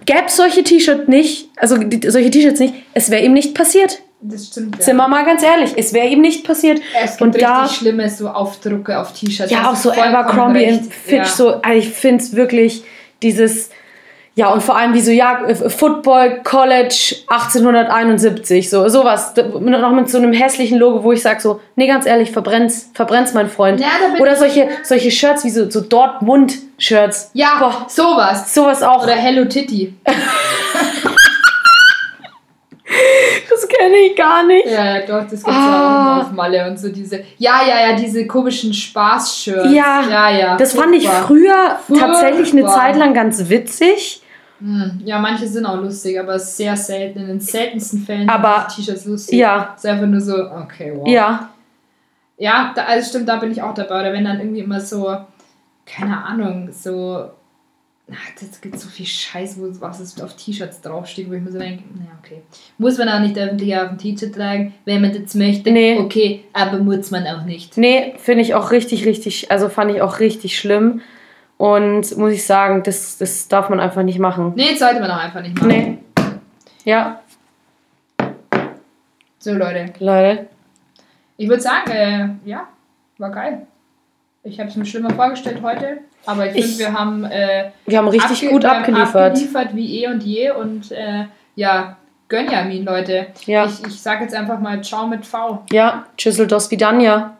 gäbe es solche T-Shirts nicht, also solche T-Shirts nicht, es wäre ihm nicht passiert. Das stimmt. Ja. Sind wir mal ganz ehrlich, es wäre ihm nicht passiert. Es gibt und richtig da, schlimme so Aufdrucke auf T-Shirts. ja, auch so Abercrombie und Fitch, ja. so, also ich finde es wirklich dieses, ja, und vor allem wie so, ja, äh, Football College 1871, so, sowas, noch mit so einem hässlichen Logo, wo ich sage so, nee, ganz ehrlich, verbrenn's, verbrenn's, mein Freund. Ja, Oder solche, solche Shirts wie so, so Dortmund-Shirts. Ja, Boah, sowas. sowas auch. Oder Hello Titty. kenne ich gar nicht. Ja, ja, doch, das gibt's Ah. auch auf Malle und so diese. Ja, ja, ja, diese komischen Spaß-Shirts. Ja, ja, ja. Das fand ich furchtbar. früher Furchtbar. tatsächlich eine Zeit lang ganz witzig. Hm, Ja, manche sind auch lustig, aber sehr selten. In den seltensten Fällen Aber- sind T-Shirts lustig. Ja. Ist einfach nur so, okay, wow. Ja, Ja, da, also stimmt, da bin ich auch dabei. Oder wenn dann irgendwie immer so, keine Ahnung, so. Ach, das gibt so viel Scheiß, wo was es auf T-Shirts draufsteht, wo ich mir so denke, naja, okay. Muss man auch nicht öffentlich auf dem T-Shirt tragen, wenn man das möchte. Nee. Okay, aber muss man auch nicht. Nee, finde ich auch richtig, richtig, also fand ich auch richtig schlimm. Und muss ich sagen, das, das darf man einfach nicht machen. Nee, das sollte man auch einfach nicht machen. Nee. Ja, So, Leute. Leute. Ich würde sagen, äh, ja, war geil. Ich habe es mir schlimmer vorgestellt heute, aber ich finde, Ich- wir haben äh, Wir haben richtig abge- gut abgeliefert. abgeliefert wie eh und je und äh, ja, Gönjamin, Leute. Ja. Ich, ich sage jetzt einfach mal Ciao mit V. Ja, Tschüssel, dos Vidania.